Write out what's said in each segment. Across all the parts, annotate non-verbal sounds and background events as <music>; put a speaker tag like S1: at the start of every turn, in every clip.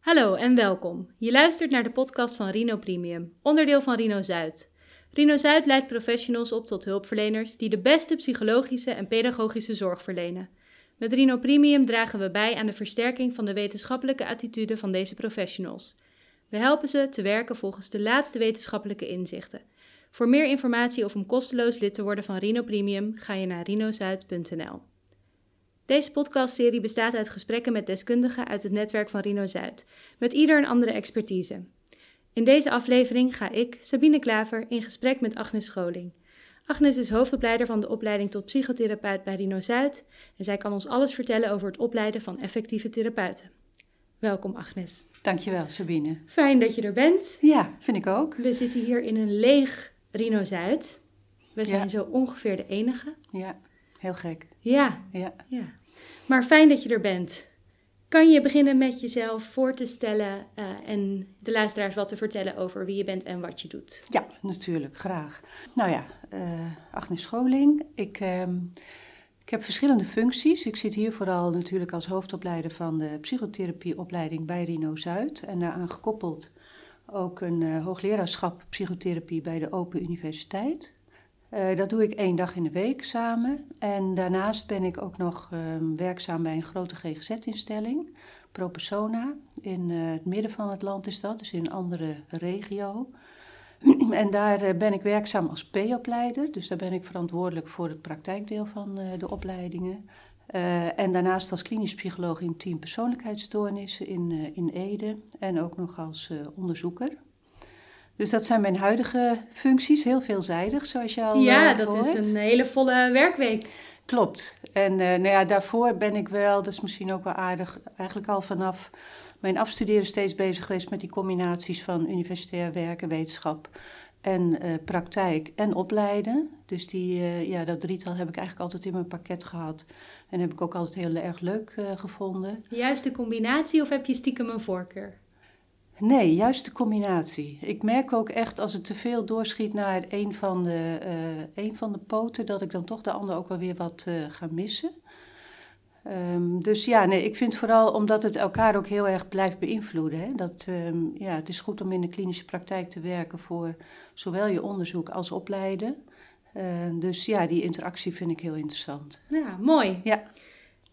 S1: Hallo en welkom. Je luistert naar de podcast van Rino Premium, onderdeel van Rino Zuid. Rino Zuid leidt professionals op tot hulpverleners die de beste psychologische en pedagogische zorg verlenen. Met Rino Premium dragen we bij aan de versterking van de wetenschappelijke attitude van deze professionals. We helpen ze te werken volgens de laatste wetenschappelijke inzichten. Voor meer informatie of om kosteloos lid te worden van Rino Premium ga je naar rinozuid.nl. Deze podcastserie bestaat uit gesprekken met deskundigen uit het netwerk van Rino Zuid, met ieder een andere expertise. In deze aflevering ga ik, Sabine Klaver, in gesprek met Agnes Scholing. Agnes is hoofdopleider van de opleiding tot psychotherapeut bij Rino Zuid en zij kan ons alles vertellen over het opleiden van effectieve therapeuten. Welkom Agnes.
S2: Dankjewel Sabine.
S1: Fijn dat je er bent.
S2: Ja, vind ik ook.
S1: We zitten hier in een leeg Rino Zuid. We zijn
S2: Ja.
S1: zo ongeveer de enige.
S2: Ja, heel gek.
S1: Ja,
S2: Ja.
S1: ja. Maar fijn dat je er bent. Kan je beginnen met jezelf voor te stellen eh, en de luisteraars wat te vertellen over wie je bent en wat je doet?
S2: ja, natuurlijk, graag. Nou ja, eh, Agnes Scholing. Ik, ehm, ik heb verschillende functies. Ik zit hier vooral natuurlijk als hoofdopleider van de psychotherapieopleiding bij Rino Zuid. En daaraan gekoppeld ook een eh, hoogleraarschap psychotherapie bij de Open Universiteit. Eh, dat doe ik één dag in de week samen. En daarnaast ben ik ook nog ehm, werkzaam bij een grote GGZ-instelling, Pro Persona. In eh, het midden van het land is dat, dus in een andere regio. <clears throat> en daar eh, ben ik werkzaam als P-opleider. Dus daar ben ik verantwoordelijk voor het praktijkdeel van de opleidingen. En daarnaast als klinisch psycholoog in team persoonlijkheidsstoornissen in, in Ede. En ook nog als onderzoeker. Dus dat zijn mijn huidige functies, heel veelzijdig, zoals je al
S1: ja,
S2: eh,
S1: dat is een hele volle werkweek.
S2: Klopt. En eh, nou ja, daarvoor ben ik wel, dat is misschien ook wel aardig, eigenlijk al vanaf mijn afstuderen steeds bezig geweest met die combinaties van universitair werken, wetenschap en eh, praktijk en opleiden. Dus die, ja, dat drietal heb ik eigenlijk altijd in mijn pakket gehad. En heb ik ook altijd heel erg leuk gevonden.
S1: Juist de combinatie of heb je stiekem een voorkeur?
S2: Nee, juist de combinatie. Ik merk ook echt als het te veel doorschiet naar een van de, eh, een van de poten, dat ik dan toch de ander ook wel weer wat eh, ga missen. Ehm, dus ja, nee, ik vind vooral omdat het elkaar ook heel erg blijft beïnvloeden. Hè? Dat, ehm, ja, het is goed om in de klinische praktijk te werken voor zowel je onderzoek als opleiden. Ehm, dus ja, die interactie vind ik heel interessant.
S1: Ja, mooi.
S2: Ja.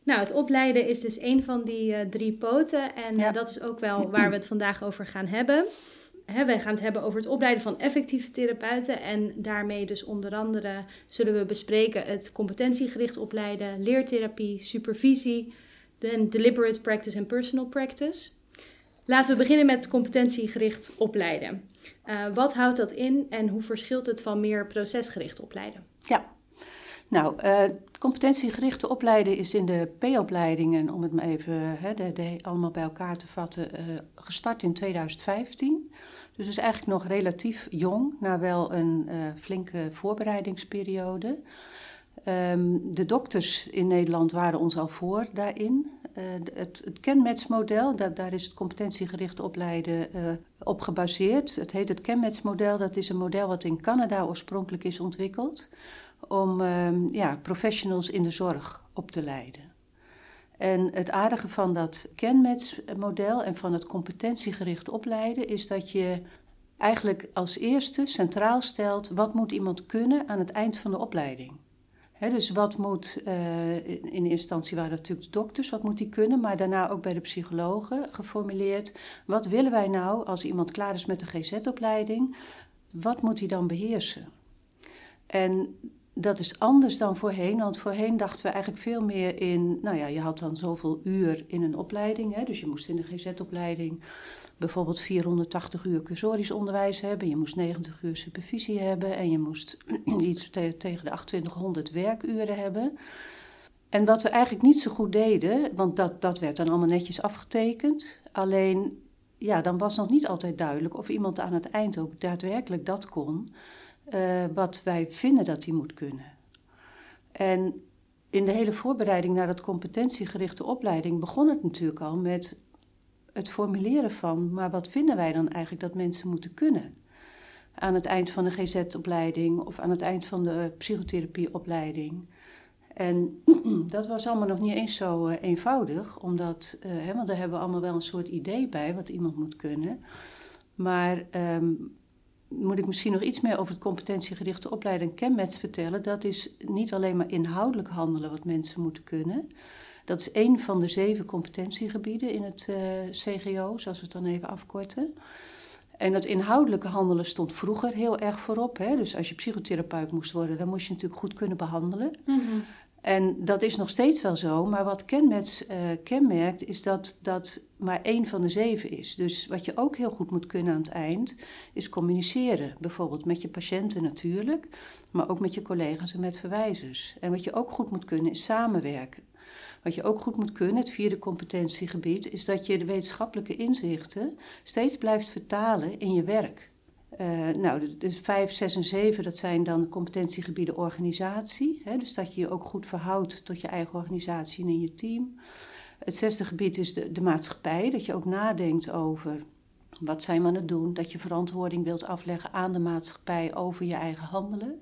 S1: Nou, het opleiden is dus een van die eh, drie poten. En eh,
S2: Ja.
S1: dat is ook wel waar we het vandaag over gaan hebben. Hè, wij gaan het hebben over het opleiden van effectieve therapeuten. En daarmee dus onder andere zullen we bespreken het competentiegericht opleiden, leertherapie, supervisie, de deliberate practice en personal practice. Laten we beginnen met competentiegericht opleiden. Eh, wat houdt dat in en hoe verschilt het van meer procesgericht opleiden?
S2: Nou, eh, competentiegerichte opleiden is in de P-opleidingen, om het maar even de, allemaal bij elkaar te vatten, eh, gestart in 2015. Dus is eigenlijk nog relatief jong, na wel een eh, flinke voorbereidingsperiode. Ehm, de dokters in Nederland waren ons al voor daarin. Het, het kenmetsmodel, daar is het competentiegericht opleiden eh, op gebaseerd. Het heet het kenmetsmodel. Dat is een model wat in Canada oorspronkelijk is ontwikkeld om ehm, ja, professionals in de zorg op te leiden. En het aardige van dat kenmetsmodel en van het competentiegericht opleiden is dat je eigenlijk als eerste centraal stelt wat moet iemand kunnen aan het eind van de opleiding. Dus wat moet, eh, in eerste instantie waren dat natuurlijk de dokters, wat moet die kunnen, maar daarna ook bij de psychologen geformuleerd. Wat willen wij nou als iemand klaar is met de GZ-opleiding? Wat moet hij dan beheersen? En dat is anders dan voorheen, want voorheen dachten we eigenlijk veel meer in, nou ja, je had dan zoveel uur in een opleiding, hè, dus je moest in de GZ-opleiding bijvoorbeeld 480 uur cursorisch onderwijs hebben, je moest 90 uur supervisie hebben en je moest <clears throat> iets te- tegen de 2800 werkuren hebben. En wat we eigenlijk niet zo goed deden, want dat, dat werd dan allemaal netjes afgetekend, alleen ja, dan was nog niet altijd duidelijk of iemand aan het eind ook daadwerkelijk dat kon eh, wat wij vinden dat hij moet kunnen. En in de hele voorbereiding naar dat competentiegerichte opleiding begon het natuurlijk al met het formuleren van, maar wat vinden wij dan eigenlijk dat mensen moeten kunnen? Aan het eind van de GZ-opleiding of aan het eind van de psychotherapieopleiding. En <clears throat> dat was allemaal nog niet eens zo uh, eenvoudig, omdat, hè, want daar hebben we allemaal wel een soort idee bij wat iemand moet kunnen. Maar um, moet ik misschien nog iets meer over het competentiegerichte opleiden en kenmets vertellen. Dat is niet alleen maar inhoudelijk handelen wat mensen moeten kunnen. Dat is één van de zeven competentiegebieden in het uh, CGO, zoals we het dan even afkorten. En dat inhoudelijke handelen stond vroeger heel erg voorop. Hè? Dus als je psychotherapeut moest worden, dan moest je natuurlijk goed kunnen behandelen. -hmm. En dat is nog steeds wel zo, maar wat uh, kenmerkt is dat dat maar één van de zeven is. Dus wat je ook heel goed moet kunnen aan het eind, is communiceren. Bijvoorbeeld met je patiënten natuurlijk, maar ook met je collega's en met verwijzers. En wat je ook goed moet kunnen, is samenwerken. Wat je ook goed moet kunnen, het vierde competentiegebied, is dat je de wetenschappelijke inzichten steeds blijft vertalen in je werk. Uh, nou, dus 5, 6 en 7, dat zijn dan competentiegebieden organisatie. Hè, dus dat je je ook goed verhoudt tot je eigen organisatie en in je team. Het zesde gebied is de, de maatschappij, dat je ook nadenkt over wat zijn we aan het doen. Dat je verantwoording wilt afleggen aan de maatschappij over je eigen handelen.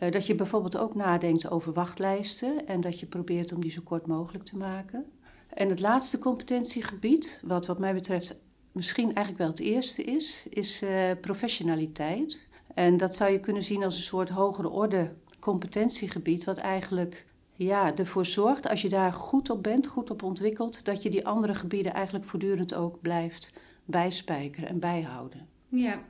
S2: Uh, dat je bijvoorbeeld ook nadenkt over wachtlijsten en dat je probeert om die zo kort mogelijk te maken. En het laatste competentiegebied, wat wat mij betreft misschien eigenlijk wel het eerste is, is uh, professionaliteit. En dat zou je kunnen zien als een soort hogere orde competentiegebied, wat eigenlijk ja, ervoor zorgt, als je daar goed op bent, goed op ontwikkelt, dat je die andere gebieden eigenlijk voortdurend ook blijft bijspijkeren en bijhouden.
S1: Ja.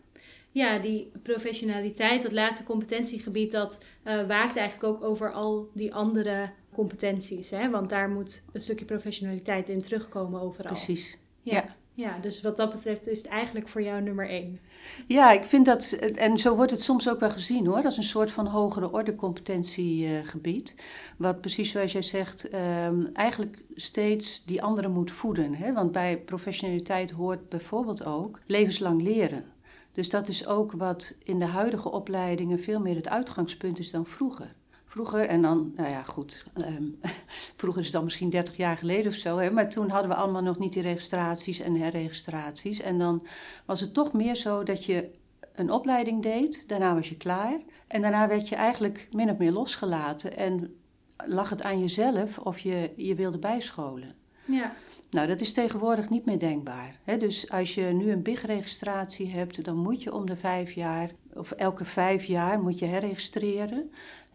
S1: Ja, die professionaliteit, dat laatste competentiegebied, dat uh, waakt eigenlijk ook over al die andere competenties. Hè? Want daar moet een stukje professionaliteit in terugkomen overal.
S2: Precies. ja. ja.
S1: Ja, dus wat dat betreft is het eigenlijk voor jou nummer één.
S2: Ja, ik vind dat, en zo wordt het soms ook wel gezien hoor, als een soort van hogere orde competentiegebied. wat precies zoals jij zegt, um, eigenlijk steeds die anderen moet voeden. Hè? Want bij professionaliteit hoort bijvoorbeeld ook levenslang leren. Dus dat is ook wat in de huidige opleidingen veel meer het uitgangspunt is dan vroeger. Vroeger, en dan, nou ja, goed. Um, <laughs> vroeger is het dan misschien 30 jaar geleden of zo. Hè, maar toen hadden we allemaal nog niet die registraties en herregistraties. En dan was het toch meer zo dat je een opleiding deed. Daarna was je klaar. En daarna werd je eigenlijk min of meer losgelaten. En lag het aan jezelf of je je wilde bijscholen.
S1: Ja.
S2: Nou, dat is tegenwoordig niet meer denkbaar. Hè? Dus als je nu een BIG-registratie hebt, dan moet je om de vijf jaar, of elke vijf jaar, moet je herregistreren.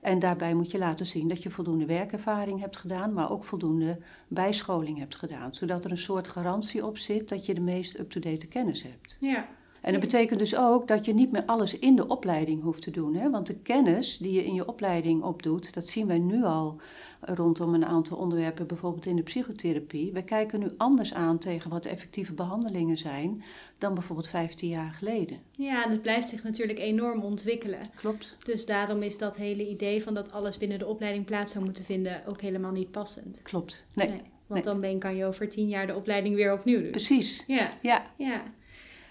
S2: En daarbij moet je laten zien dat je voldoende werkervaring hebt gedaan, maar ook voldoende bijscholing hebt gedaan. Zodat er een soort garantie op zit dat je de meest up-to-date kennis hebt.
S1: Ja.
S2: En dat betekent dus ook dat je niet meer alles in de opleiding hoeft te doen. Hè? Want de kennis die je in je opleiding opdoet, dat zien wij nu al rondom een aantal onderwerpen, bijvoorbeeld in de psychotherapie. We kijken nu anders aan tegen wat de effectieve behandelingen zijn dan bijvoorbeeld 15 jaar geleden.
S1: Ja, en het blijft zich natuurlijk enorm ontwikkelen.
S2: Klopt.
S1: Dus daarom is dat hele idee van dat alles binnen de opleiding plaats zou moeten vinden ook helemaal niet passend.
S2: Klopt. Nee. nee
S1: want dan ben, kan je over tien jaar de opleiding weer opnieuw doen.
S2: Precies.
S1: Ja.
S2: Ja.
S1: ja.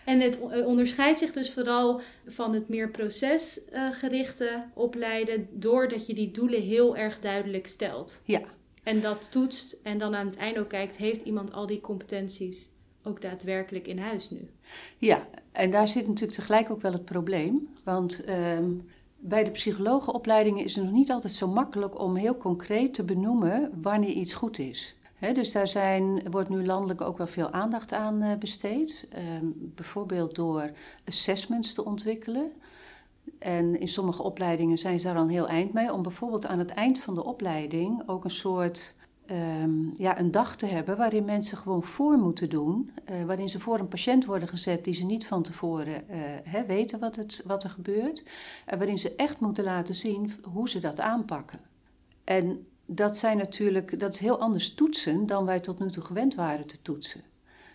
S1: En het onderscheidt zich dus vooral van het meer procesgerichte opleiden, doordat je die doelen heel erg duidelijk stelt.
S2: Ja.
S1: En dat toetst en dan aan het einde ook kijkt, heeft iemand al die competenties ook daadwerkelijk in huis nu?
S2: Ja, en daar zit natuurlijk tegelijk ook wel het probleem. Want um, bij de psychologenopleidingen is het nog niet altijd zo makkelijk om heel concreet te benoemen wanneer iets goed is dus daar zijn, wordt nu landelijk ook wel veel aandacht aan uh, besteed. Um, bijvoorbeeld door assessments te ontwikkelen. En in sommige opleidingen zijn ze daar al heel eind mee. Om bijvoorbeeld aan het eind van de opleiding ook een soort um, ja, een dag te hebben waarin mensen gewoon voor moeten doen. Uh, waarin ze voor een patiënt worden gezet die ze niet van tevoren hè, weten wat, het, wat er gebeurt. En waarin ze echt moeten laten zien hoe ze dat aanpakken. En dat zijn natuurlijk, dat is heel anders toetsen dan wij tot nu toe gewend waren te toetsen.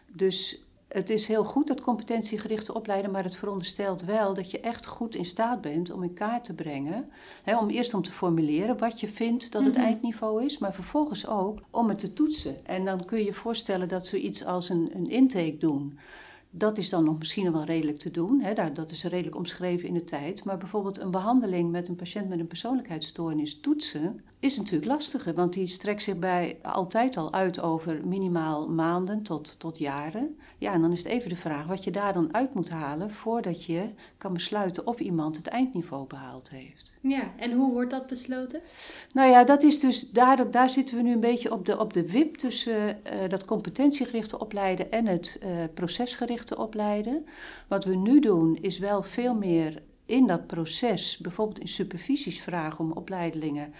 S2: Dus het is heel goed dat competentiegerichte opleiden, maar het veronderstelt wel dat je echt goed in staat bent om in kaart te brengen. Hè, om eerst om te formuleren wat je vindt dat het mhm. eindniveau is, maar vervolgens ook om het te toetsen. En dan kun je je voorstellen dat zoiets als een, een intake doen. Dat is dan nog misschien wel redelijk te doen. Hè, dat is redelijk omschreven in de tijd. Maar bijvoorbeeld een behandeling met een patiënt met een persoonlijkheidsstoornis toetsen is natuurlijk lastiger, want die strekt zich bij altijd al uit over minimaal maanden tot, tot jaren. Ja, en dan is het even de vraag wat je daar dan uit moet halen voordat je kan besluiten of iemand het eindniveau behaald heeft.
S1: Ja, en hoe wordt dat besloten?
S2: Nou ja, dat is dus, daar, daar zitten we nu een beetje op de, op de wip tussen uh, dat competentiegerichte opleiden en het uh, procesgerichte opleiden. Wat we nu doen is wel veel meer in dat proces, bijvoorbeeld in supervisies vragen om opleidelingen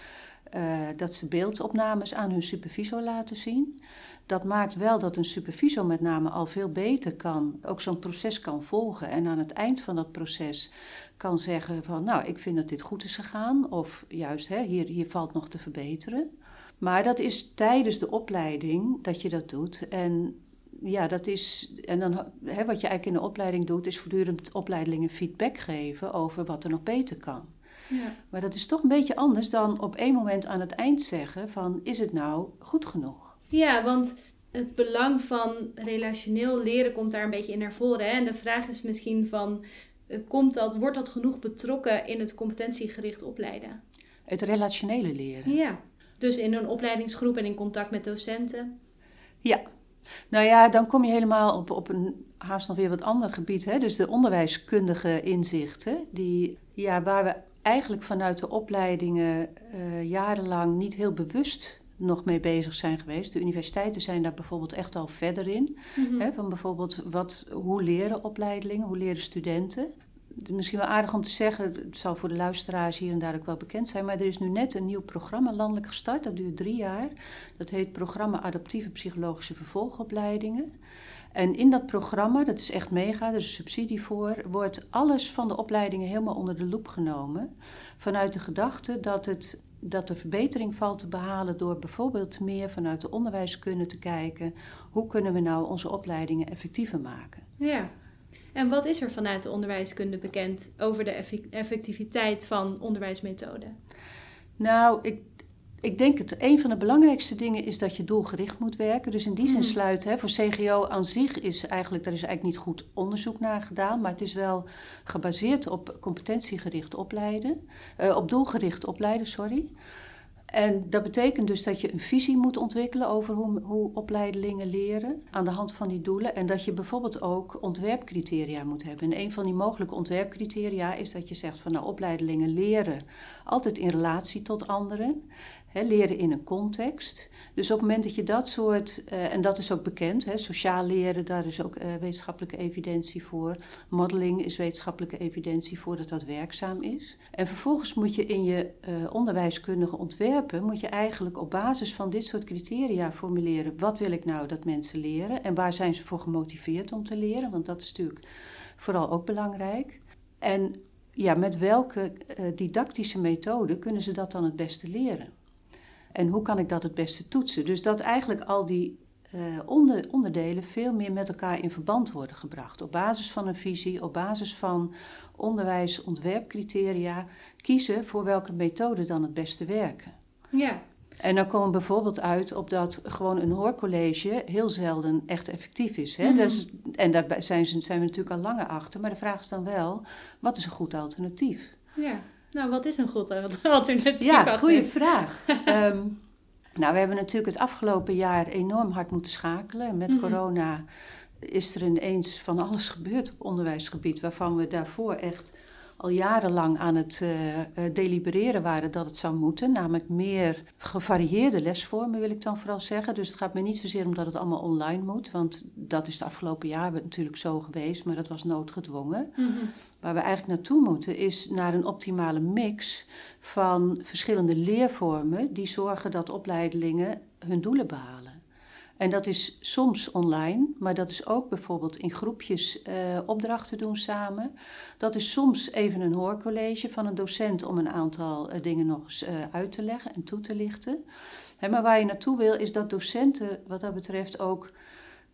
S2: uh, dat ze beeldopnames aan hun supervisor laten zien. Dat maakt wel dat een supervisor met name al veel beter kan, ook zo'n proces kan volgen. En aan het eind van dat proces kan zeggen van, nou, ik vind dat dit goed is gegaan. Of juist, hè, hier, hier valt nog te verbeteren. Maar dat is tijdens de opleiding dat je dat doet. En ja, dat is. En dan, hè, wat je eigenlijk in de opleiding doet, is voortdurend opleidingen feedback geven over wat er nog beter kan. Ja. Maar dat is toch een beetje anders dan op één moment aan het eind zeggen van is het nou goed genoeg?
S1: Ja, want het belang van relationeel leren komt daar een beetje in naar voren. Hè? En de vraag is misschien van, eh, komt dat, wordt dat genoeg betrokken in het competentiegericht opleiden?
S2: Het relationele leren?
S1: Ja, dus in een opleidingsgroep en in contact met docenten?
S2: Ja, nou ja, dan kom je helemaal op, op een haast nog weer wat ander gebied. Hè? Dus de onderwijskundige inzichten, die, ja, waar we eigenlijk vanuit de opleidingen uh, jarenlang niet heel bewust nog mee bezig zijn geweest. De universiteiten zijn daar bijvoorbeeld echt al verder in. Mm hè, van bijvoorbeeld wat, hoe leren opleidingen, hoe leren studenten. Misschien wel aardig om te zeggen, het zal voor de luisteraars hier en daar ook wel bekend zijn, maar er is nu net een nieuw programma landelijk gestart. Dat duurt drie jaar. Dat heet Programma Adaptieve Psychologische Vervolgopleidingen. En in dat programma, dat is echt mega, er is een subsidie voor, wordt alles van de opleidingen helemaal onder de loep genomen. Vanuit de gedachte dat, het, dat er verbetering valt te behalen door bijvoorbeeld meer vanuit de onderwijskunde te kijken. Hoe kunnen we nou onze opleidingen effectiever maken?
S1: Ja. En wat is er vanuit de onderwijskunde bekend over de effectiviteit van onderwijsmethoden?
S2: Nou, ik ik denk dat een van de belangrijkste dingen is dat je doelgericht moet werken. Dus in die zin mhm. sluit, hè, voor CGO aan zich is eigenlijk, daar is eigenlijk niet goed onderzoek naar gedaan, maar het is wel gebaseerd op competentiegericht opleiden, uh, op doelgericht opleiden, sorry. En dat betekent dus dat je een visie moet ontwikkelen over hoe, hoe opleidelingen leren aan de hand van die doelen. En dat je bijvoorbeeld ook ontwerpcriteria moet hebben. En een van die mogelijke ontwerpcriteria is dat je zegt van nou opleidelingen leren altijd in relatie tot anderen leren in een context. Dus op het moment dat je dat soort, uh, en dat is ook bekend, sociaal leren, daar is ook uh, wetenschappelijke evidentie voor. Modeling is wetenschappelijke evidentie voor dat dat werkzaam is. En vervolgens moet je in je uh, onderwijskundige ontwerpen, moet je eigenlijk op basis van dit soort criteria formuleren. Wat wil ik nou dat mensen leren en waar zijn ze voor gemotiveerd om te leren? Want dat is natuurlijk vooral ook belangrijk. En ja, met welke didactische methode kunnen ze dat dan het beste leren? En hoe kan ik dat het beste toetsen? Dus dat eigenlijk al die uh, onder, onderdelen veel meer met elkaar in verband worden gebracht. Op basis van een visie, op basis van onderwijsontwerpcriteria, kiezen voor welke methode dan het beste werken.
S1: Ja.
S2: En dan komen we bijvoorbeeld uit op dat gewoon een hoorcollege heel zelden echt effectief is. Hè? Mm dus, en daar zijn, zijn we natuurlijk al langer achter. Maar de vraag is dan wel, wat is een goed alternatief?
S1: Ja. Nou, wat is een goed alternatief?
S2: Ja, goede vraag. um, <laughs> nou, we hebben natuurlijk het afgelopen jaar enorm hard moeten schakelen. Met mhm. corona is er ineens van alles gebeurd op onderwijsgebied, waarvan we daarvoor echt al jarenlang aan het uh, delibereren waren dat het zou moeten. Namelijk meer gevarieerde lesvormen, wil ik dan vooral zeggen. Dus het gaat me niet zozeer om dat het allemaal online moet. Want dat is de afgelopen jaren natuurlijk zo geweest, maar dat was noodgedwongen. Mm Waar we eigenlijk naartoe moeten is naar een optimale mix van verschillende leervormen die zorgen dat opleidelingen hun doelen behalen. En dat is soms online, maar dat is ook bijvoorbeeld in groepjes uh, opdrachten doen samen. Dat is soms even een hoorcollege van een docent om een aantal uh, dingen nog eens uh, uit te leggen en toe te lichten. maar waar je naartoe wil is dat docenten wat dat betreft ook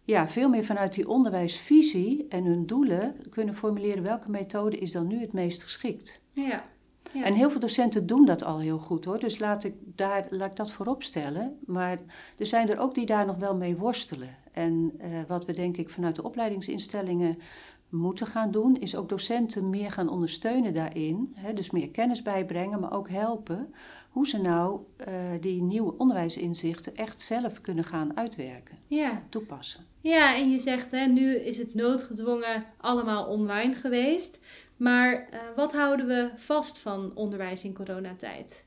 S2: ja, veel meer vanuit die onderwijsvisie en hun doelen kunnen formuleren welke methode is dan nu het meest geschikt.
S1: Ja.
S2: En heel veel docenten doen dat al heel goed hoor. Dus laat ik, daar, laat ik dat voorop stellen. Maar er zijn er ook die daar nog wel mee worstelen. En uh, wat we denk ik vanuit de opleidingsinstellingen moeten gaan doen, is ook docenten meer gaan ondersteunen daarin. Hè, dus meer kennis bijbrengen, maar ook helpen hoe ze nou uh, die nieuwe onderwijsinzichten echt zelf kunnen gaan uitwerken,
S1: ja.
S2: toepassen.
S1: Ja, en je zegt hè, nu is het noodgedwongen allemaal online geweest. Maar uh, wat houden we vast van onderwijs in coronatijd?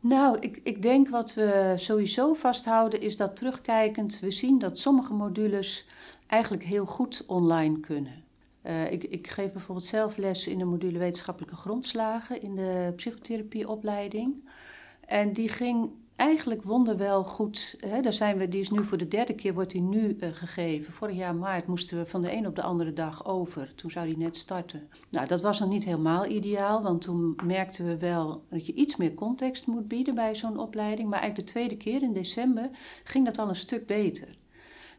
S2: Nou, ik, ik denk wat we sowieso vasthouden is dat terugkijkend we zien dat sommige modules eigenlijk heel goed online kunnen. Uh, ik, ik, geef bijvoorbeeld zelf les in de module wetenschappelijke grondslagen in de psychotherapieopleiding. En die ging eigenlijk wonderwel goed. Hè, daar zijn we, die is nu voor de derde keer wordt die nu uh, gegeven. Vorig jaar maart moesten we van de een op de andere dag over. Toen zou die net starten. Nou, dat was nog niet helemaal ideaal, want toen merkten we wel dat je iets meer context moet bieden bij zo'n opleiding. Maar eigenlijk de tweede keer in december ging dat al een stuk beter.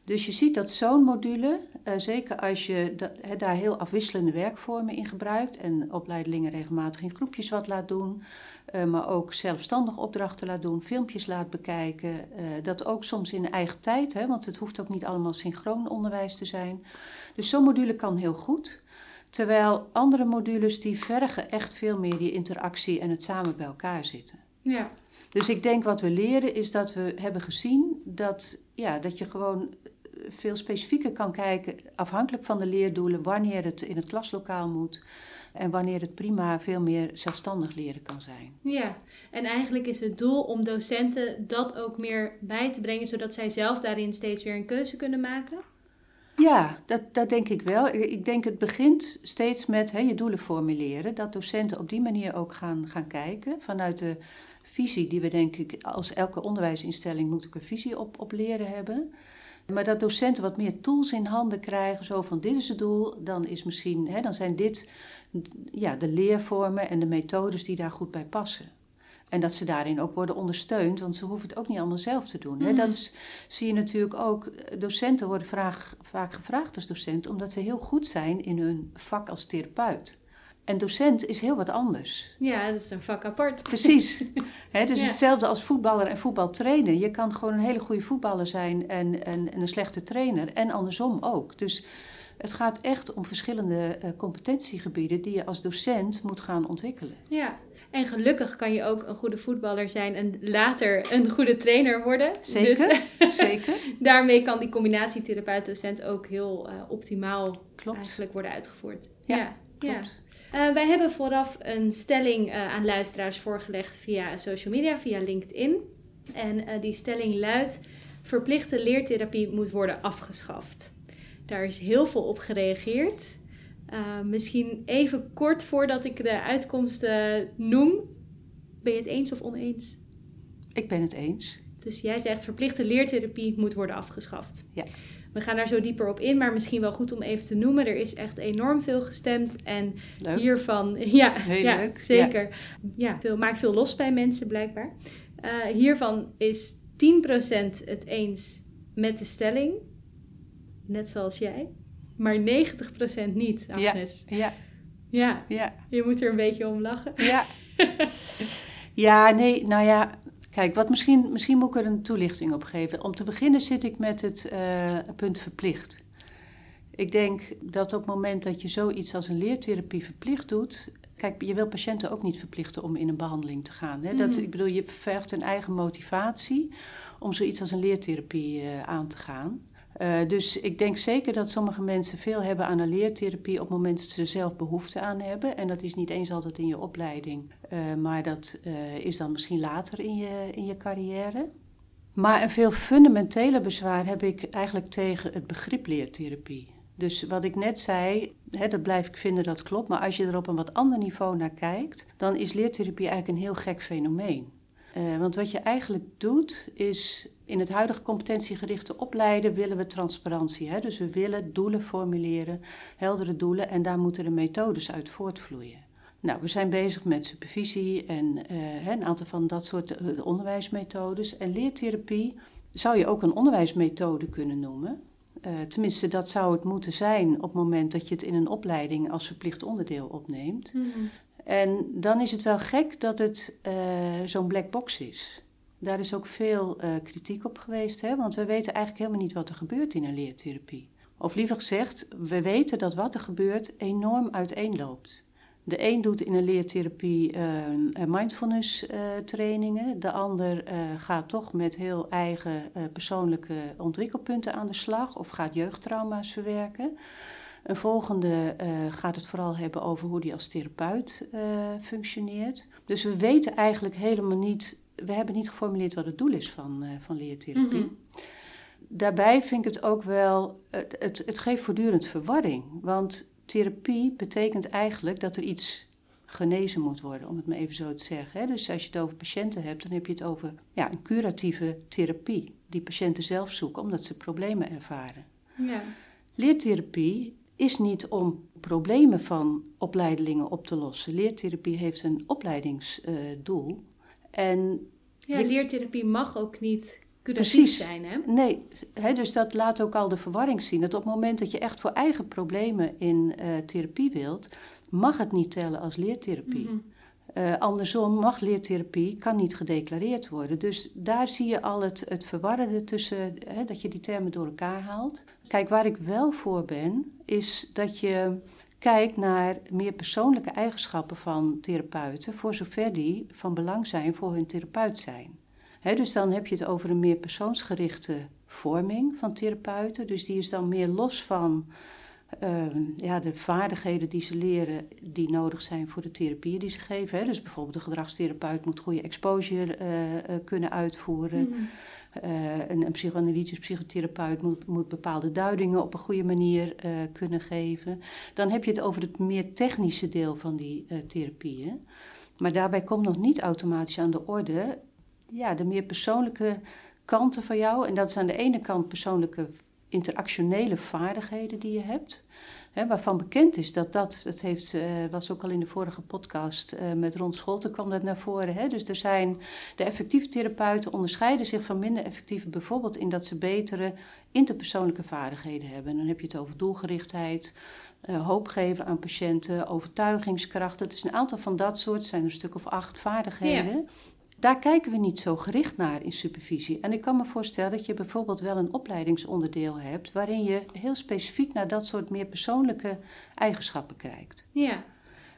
S2: Dus je ziet dat zo'n module, uh, zeker als je da daar heel afwisselende werkvormen in gebruikt en opleidelingen regelmatig in groepjes wat laat doen, uh, maar ook zelfstandig opdrachten laat doen, filmpjes laat bekijken, uh, dat ook soms in eigen tijd, hè, want het hoeft ook niet allemaal synchroon onderwijs te zijn. Dus zo'n module kan heel goed. Terwijl andere modules die vergen echt veel meer die interactie en het samen bij elkaar zitten.
S1: Ja.
S2: Dus ik denk wat we leren is dat we hebben gezien dat, ja, dat je gewoon veel specifieker kan kijken, afhankelijk van de leerdoelen, wanneer het in het klaslokaal moet. En wanneer het prima veel meer zelfstandig leren kan zijn.
S1: Ja, en eigenlijk is het doel om docenten dat ook meer bij te brengen, zodat zij zelf daarin steeds weer een keuze kunnen maken?
S2: Ja, dat, dat denk ik wel. Ik denk het begint steeds met hè, je doelen formuleren. Dat docenten op die manier ook gaan, gaan kijken vanuit de visie die we denk ik als elke onderwijsinstelling moet ook een visie op, op leren hebben. Maar dat docenten wat meer tools in handen krijgen, zo van dit is het doel, dan, is misschien, hè, dan zijn dit ja, de leervormen en de methodes die daar goed bij passen. En dat ze daarin ook worden ondersteund, want ze hoeven het ook niet allemaal zelf te doen. Hè.
S1: Mhm.
S2: Dat is, zie je natuurlijk ook. Docenten worden vraag, vaak gevraagd als docent omdat ze heel goed zijn in hun vak als therapeut. En docent is heel wat anders.
S1: Ja, dat is een vak apart.
S2: Precies. <laughs> He, dus
S1: Ja.
S2: hetzelfde als voetballer en voetbaltrainer. Je kan gewoon een hele goede voetballer zijn en, en, en een slechte trainer. En andersom ook. Dus het gaat echt om verschillende eh, competentiegebieden die je als docent moet gaan ontwikkelen.
S1: Ja, en gelukkig kan je ook een goede voetballer zijn en later een goede trainer worden.
S2: Zeker,
S1: Dus <laughs>
S2: zeker.
S1: daarmee kan die combinatie therapeut-docent ook heel eh, optimaal
S2: Klopt.
S1: eigenlijk worden uitgevoerd.
S2: Ja,
S1: ja.
S2: klopt.
S1: Eh, wij hebben vooraf een stelling aan luisteraars voorgelegd via social media, via LinkedIn. En die stelling luidt: verplichte leertherapie moet worden afgeschaft. Daar is heel veel op gereageerd. Eh, misschien even kort voordat ik de uitkomsten noem. Ben je het eens of oneens?
S2: Ik ben het eens.
S1: Dus jij zegt verplichte leertherapie moet worden afgeschaft.
S2: Ja.
S1: We gaan daar zo dieper op in, maar misschien wel goed om even te noemen. Er is echt enorm veel gestemd en
S2: Leuk.
S1: hiervan, <laughs> ja,
S2: Heel
S1: ja
S2: leuk,
S1: zeker. Ja, veel, maakt veel los bij mensen blijkbaar. Eh, hiervan is 10% het eens met de stelling, net zoals jij, maar 90% niet, Agnes.
S2: Ja,
S1: Ja.
S2: ja,
S1: je moet er een beetje om lachen.
S2: ja. <laughs> ja, nee, nou ja. Kijk, wat misschien, misschien moet ik er een toelichting op geven. Om te beginnen zit ik met het eh, punt verplicht. Ik denk dat op het moment dat je zoiets als een leertherapie verplicht doet. Kijk, je wil patiënten ook niet verplichten om in een behandeling te gaan. Hè? Dat,
S1: Mhm.
S2: ik bedoel, je vergt een eigen motivatie om zoiets als een leertherapie eh, aan te gaan. Eh, dus ik denk zeker dat sommige mensen veel hebben aan een leertherapie op het moment dat ze zelf behoefte aan hebben. En dat is niet eens altijd in je opleiding, eh, maar dat eh, is dan misschien later in je, in je carrière. Maar een veel fundamenteler bezwaar heb ik eigenlijk tegen het begrip leertherapie. Dus wat ik net zei, hè, dat blijf ik vinden dat klopt. Maar als je er op een wat ander niveau naar kijkt, dan is leertherapie eigenlijk een heel gek fenomeen. Eh, want wat je eigenlijk doet, is in het huidige competentiegerichte opleiden willen we transparantie. Hè? Dus we willen doelen formuleren, heldere doelen, en daar moeten de methodes uit voortvloeien. Nou, we zijn bezig met supervisie en eh, een aantal van dat soort eh, onderwijsmethodes. En leertherapie zou je ook een onderwijsmethode kunnen noemen. Tenminste, dat zou het moeten zijn op het moment dat je het in een opleiding als verplicht onderdeel opneemt.
S1: Mhm.
S2: En dan is het wel gek dat het eh, zo'n black box is. Daar is ook veel eh, kritiek op geweest, hè? want we weten eigenlijk helemaal niet wat er gebeurt in een leertherapie. Of liever gezegd, we weten dat wat er gebeurt enorm uiteenloopt. De een doet in een leertherapie uh, mindfulness uh, trainingen. De ander gaat toch met heel eigen persoonlijke ontwikkelpunten aan de slag of gaat jeugdtrauma's verwerken. Een volgende gaat het vooral hebben over hoe die als therapeut functioneert. Dus we weten eigenlijk helemaal niet, we hebben niet geformuleerd wat het doel is van, van leertherapie. Mm -hmm. Daarbij vind ik het ook wel, het, het, het geeft voortdurend verwarring. Want therapie betekent eigenlijk dat er iets genezen moet worden, om het maar even zo te zeggen. Dus als je het over patiënten hebt, dan heb je het over ja, een curatieve therapie, die patiënten zelf zoeken omdat ze problemen ervaren. Ja. Leertherapie is niet om problemen van opleidelingen op te lossen. Leertherapie heeft een opleidingsdoel. en
S1: ja, leertherapie mag ook niet Precies. zijn. Hè?
S2: Nee, hè, dus dat laat ook al de verwarring zien. Dat op het moment dat je echt voor eigen problemen in uh, therapie wilt, mag het niet tellen als leertherapie. Mm uh, andersom mag leertherapie, kan niet gedeclareerd worden. Dus daar zie je al het, het verwarrende tussen, hè, dat je die termen door elkaar haalt. Kijk, waar ik wel voor ben, is dat je kijkt naar meer persoonlijke eigenschappen van therapeuten, voor zover die van belang zijn voor hun therapeut zijn dus dan heb je het over een meer persoonsgerichte vorming van therapeuten. Dus die is dan meer los van uh, ja, de vaardigheden die ze leren, die nodig zijn voor de therapieën die ze geven. Dus bijvoorbeeld een gedragstherapeut moet goede exposure uh, uh, kunnen uitvoeren. Mm. Een, een psychoanalytisch psychotherapeut moet, moet, bepaalde duidingen op een goede manier kunnen geven. Dan heb je het over het meer technische deel van die therapieën. Maar daarbij komt nog niet automatisch aan de orde ja, de meer persoonlijke kanten van jou. En dat is aan de ene kant persoonlijke interactionele vaardigheden die je hebt. Hè, waarvan bekend is dat dat, dat heeft, uh, was ook al in de vorige podcast uh, met Ron Scholten kwam dat naar voren. Hè? Dus er zijn, de effectieve therapeuten onderscheiden zich van minder effectieve bijvoorbeeld in dat ze betere interpersoonlijke vaardigheden hebben. En dan heb je het over doelgerichtheid, uh, hoop geven aan patiënten, overtuigingskracht. Het is een aantal van dat soort, zijn er een stuk of acht vaardigheden. Ja. Daar kijken we niet zo gericht naar in supervisie. En ik kan me voorstellen dat je bijvoorbeeld wel een opleidingsonderdeel hebt waarin je heel specifiek naar dat soort meer persoonlijke eigenschappen kijkt.
S1: Ja,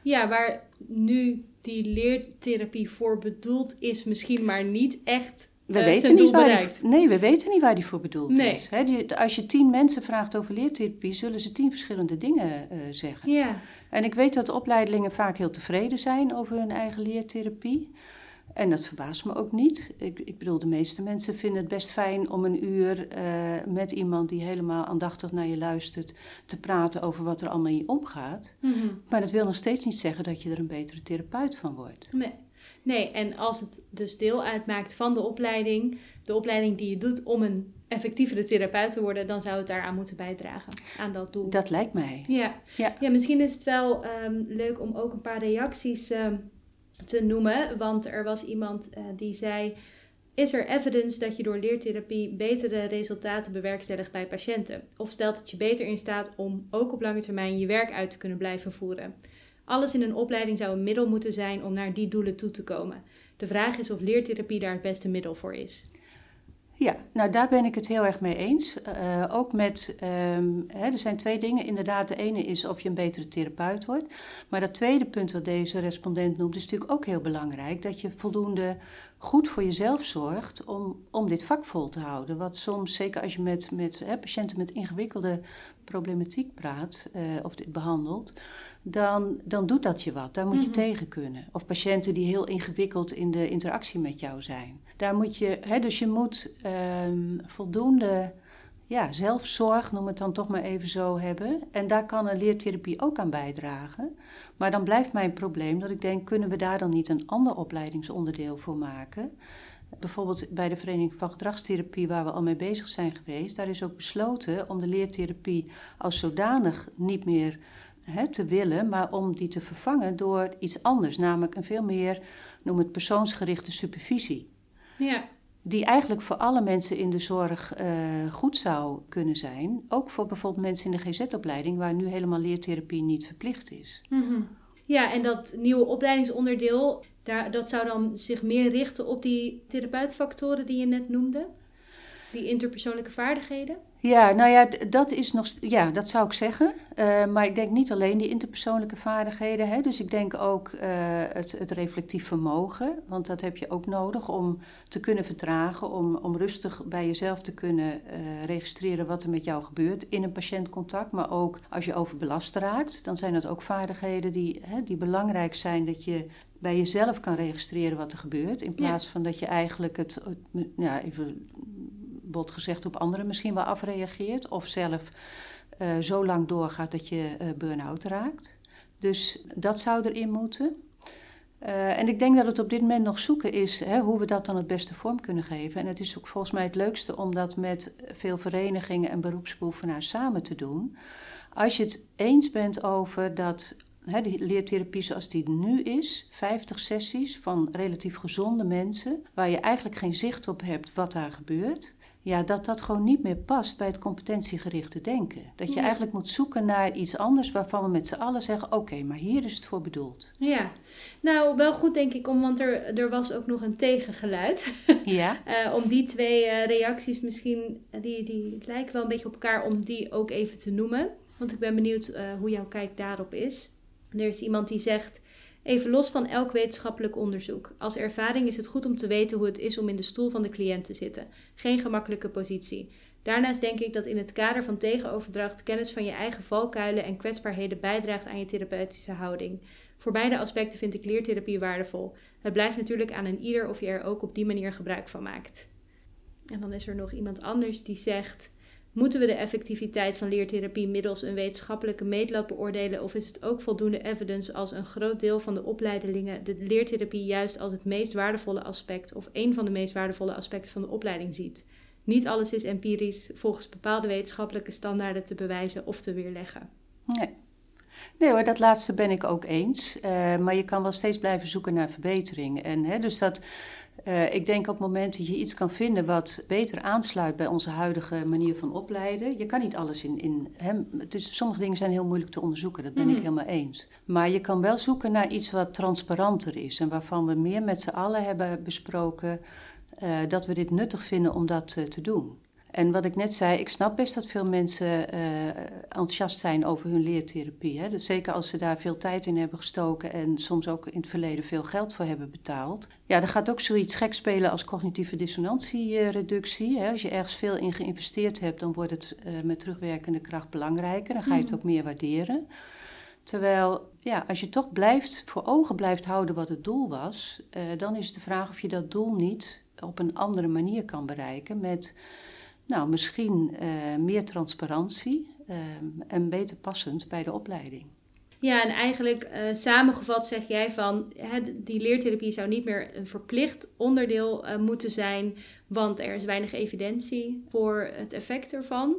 S1: ja waar nu die leertherapie voor bedoeld is, misschien maar niet echt. We uh, weten niet waar
S2: die, nee, we weten niet waar die voor bedoeld nee. is. He, als je tien mensen vraagt over leertherapie, zullen ze tien verschillende dingen uh, zeggen. Ja. En ik weet dat opleidelingen vaak heel tevreden zijn over hun eigen leertherapie. En dat verbaast me ook niet. Ik, ik, bedoel, de meeste mensen vinden het best fijn om een uur uh, met iemand die helemaal aandachtig naar je luistert te praten over wat er allemaal in je omgaat. Mm -hmm. Maar dat wil nog steeds niet zeggen dat je er een betere therapeut van wordt.
S1: Nee. nee, en als het dus deel uitmaakt van de opleiding, de opleiding die je doet om een effectievere therapeut te worden, dan zou het daaraan moeten bijdragen, aan dat doel.
S2: Dat lijkt mij.
S1: Ja, ja. ja misschien is het wel um, leuk om ook een paar reacties. Um, te noemen. Want er was iemand uh, die zei: Is er evidence dat je door leertherapie betere resultaten bewerkstelligt bij patiënten? Of stelt het je beter in staat om ook op lange termijn je werk uit te kunnen blijven voeren? Alles in een opleiding zou een middel moeten zijn om naar die doelen toe te komen. De vraag is of leertherapie daar het beste middel voor is.
S2: Ja, nou daar ben ik het heel erg mee eens. Uh, ook met, um, hè, er zijn twee dingen. Inderdaad, de ene is of je een betere therapeut wordt. Maar dat tweede punt wat deze respondent noemt, is natuurlijk ook heel belangrijk. Dat je voldoende goed voor jezelf zorgt om, om dit vak vol te houden. Wat soms, zeker als je met, met hè, patiënten met ingewikkelde problematiek praat uh, of dit behandelt, dan, dan doet dat je wat. Daar moet je mm tegen kunnen. Of patiënten die heel ingewikkeld in de interactie met jou zijn. Daar moet je, hè, dus je moet um, voldoende ja, zelfzorg, noem het dan toch maar even zo, hebben. En daar kan een leertherapie ook aan bijdragen. Maar dan blijft mijn probleem dat ik denk, kunnen we daar dan niet een ander opleidingsonderdeel voor maken? Bijvoorbeeld bij de Vereniging van Gedragstherapie, waar we al mee bezig zijn geweest, daar is ook besloten om de leertherapie als zodanig niet meer hè, te willen, maar om die te vervangen door iets anders, namelijk een veel meer, noem het persoonsgerichte supervisie. Ja. Die eigenlijk voor alle mensen in de zorg uh, goed zou kunnen zijn. Ook voor bijvoorbeeld mensen in de GZ-opleiding, waar nu helemaal leertherapie niet verplicht is.
S1: -hmm. Ja, en dat nieuwe opleidingsonderdeel, daar, dat zou dan zich meer richten op die therapeutfactoren die je net noemde? Die interpersoonlijke vaardigheden?
S2: Ja, nou ja, dat is nog, ja, dat zou ik zeggen. Uh, maar ik denk niet alleen die interpersoonlijke vaardigheden. Hè? Dus ik denk ook uh, het, het reflectief vermogen. Want dat heb je ook nodig om te kunnen vertragen. Om, om rustig bij jezelf te kunnen uh, registreren wat er met jou gebeurt in een patiëntcontact. Maar ook als je overbelast raakt, dan zijn dat ook vaardigheden die, hè, die belangrijk zijn. Dat je bij jezelf kan registreren wat er gebeurt. In plaats van dat je eigenlijk het, ja, even bot gezegd, op anderen misschien wel afreageert. Of zelf uh, zo lang doorgaat dat je uh, burn-out raakt. Dus dat zou erin moeten. Uh, en ik denk dat het op dit moment nog zoeken is hè, hoe we dat dan het beste vorm kunnen geven. En het is ook volgens mij het leukste om dat met veel verenigingen en beroepsbeoefenaars samen te doen. Als je het eens bent over dat hè, de leertherapie zoals die nu is, 50 sessies van relatief gezonde mensen, waar je eigenlijk geen zicht op hebt wat daar gebeurt ja, dat dat gewoon niet meer past bij het competentiegerichte denken. Dat je eigenlijk moet zoeken naar iets anders waarvan we met z'n allen zeggen: oké, maar hier is het voor bedoeld.
S1: Ja, nou wel goed denk ik, om, want er, er was ook nog een tegengeluid. <laughs> Ja. uh, om die twee uh, reacties misschien, die, die lijken wel een beetje op elkaar, om die ook even te noemen. Want ik ben benieuwd uh, hoe jouw kijk daarop is. Er is iemand die zegt. Even los van elk wetenschappelijk onderzoek. Als ervaring is het goed om te weten hoe het is om in de stoel van de cliënt te zitten. Geen gemakkelijke positie. Daarnaast denk ik dat in het kader van tegenoverdracht kennis van je eigen valkuilen en kwetsbaarheden bijdraagt aan je therapeutische houding. Voor beide aspecten vind ik leertherapie waardevol. Het blijft natuurlijk aan een ieder of je er ook op die manier gebruik van maakt. En dan is er nog iemand anders die zegt: Moeten we de effectiviteit van leertherapie middels een wetenschappelijke meetlat beoordelen of is het ook voldoende evidence als een groot deel van de opleidelingen de leertherapie juist als het meest waardevolle aspect of een van de meest waardevolle aspecten van de opleiding ziet? Niet alles is empirisch volgens bepaalde wetenschappelijke standaarden te bewijzen of te weerleggen.
S2: Nee. Nee hoor, dat laatste ben ik ook eens. Uh, maar je kan wel steeds blijven zoeken naar verbetering. En hè, dus dat uh, ik denk op het moment dat je iets kan vinden wat beter aansluit bij onze huidige manier van opleiden. Je kan niet alles in. in hè, dus sommige dingen zijn heel moeilijk te onderzoeken, dat ben ik mhm. helemaal eens. Maar je kan wel zoeken naar iets wat transparanter is en waarvan we meer met z'n allen hebben besproken uh, dat we dit nuttig vinden om dat uh, te doen. En wat ik net zei, ik snap best dat veel mensen uh, enthousiast zijn over hun leertherapie. Hè. Dus zeker als ze daar veel tijd in hebben gestoken en soms ook in het verleden veel geld voor hebben betaald. Ja, er gaat ook zoiets gek spelen als cognitieve dissonantiereductie. Hè. Als je ergens veel in geïnvesteerd hebt, dan wordt het uh, met terugwerkende kracht belangrijker. Dan ga je het mhm. ook meer waarderen. Terwijl, ja, als je toch blijft, voor ogen blijft houden wat het doel was, uh, dan is de vraag of je dat doel niet op een andere manier kan bereiken met nou, misschien uh, meer transparantie uh, en beter passend bij de opleiding.
S1: Ja, en eigenlijk uh, samengevat zeg jij van hè, die leertherapie zou niet meer een verplicht onderdeel moeten zijn, want er is weinig evidentie voor het effect ervan.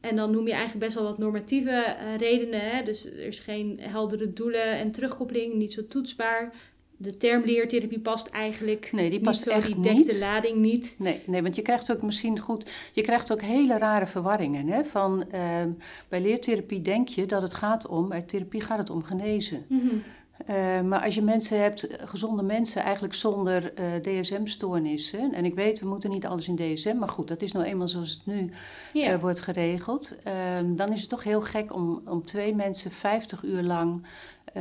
S1: En dan noem je eigenlijk best wel wat normatieve redenen. Hè? Dus er is geen heldere doelen en terugkoppeling, niet zo toetsbaar de term leertherapie past eigenlijk
S2: nee, die past
S1: niet
S2: echt
S1: die dekt de lading niet.
S2: Nee, nee, want je krijgt ook misschien goed, je krijgt ook hele rare verwarringen. Hè? Van, uh, bij leertherapie denk je dat het gaat om, bij therapie gaat het om genezen. Mm -hmm. Uh, maar als je mensen hebt, gezonde mensen eigenlijk zonder uh, eh, DSM-stoornissen. En ik weet, we moeten niet alles in DSM, maar goed, dat is nou eenmaal zoals het nu yeah. Eh, wordt geregeld. Ehm, dan is het toch heel gek om, om twee mensen 50 uur lang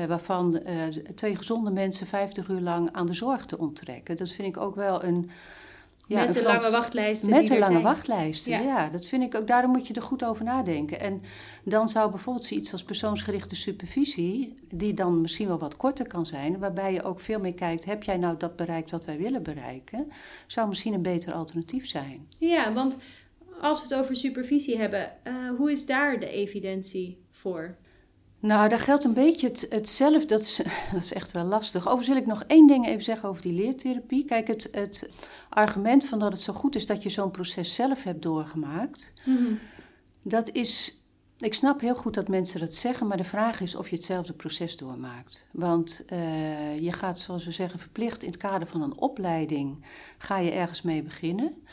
S2: waarvan twee gezonde mensen 50 uur lang aan de zorg te onttrekken. Dat vind ik ook wel een.
S1: Ja, met de lange wachtlijsten.
S2: Met de lange zijn. wachtlijsten, ja. ja. Dat vind ik ook, daarom moet je er goed over nadenken. En dan zou bijvoorbeeld zoiets als persoonsgerichte supervisie, die dan misschien wel wat korter kan zijn, waarbij je ook veel meer kijkt: heb jij nou dat bereikt wat wij willen bereiken? Zou misschien een beter alternatief zijn.
S1: Ja, want als we het over supervisie hebben, uh, hoe is daar de evidentie voor?
S2: Nou, daar geldt een beetje het, hetzelfde. Dat is, <laughs> dat is echt wel lastig. Overigens wil ik nog één ding even zeggen over die leertherapie. Kijk, het, het argument van dat het zo goed is dat je zo'n proces zelf hebt doorgemaakt, mm dat is. Ik snap heel goed dat mensen dat zeggen, maar de vraag is of je hetzelfde proces doormaakt. Want uh, je gaat, zoals we zeggen, verplicht in het kader van een opleiding, ga je ergens mee beginnen.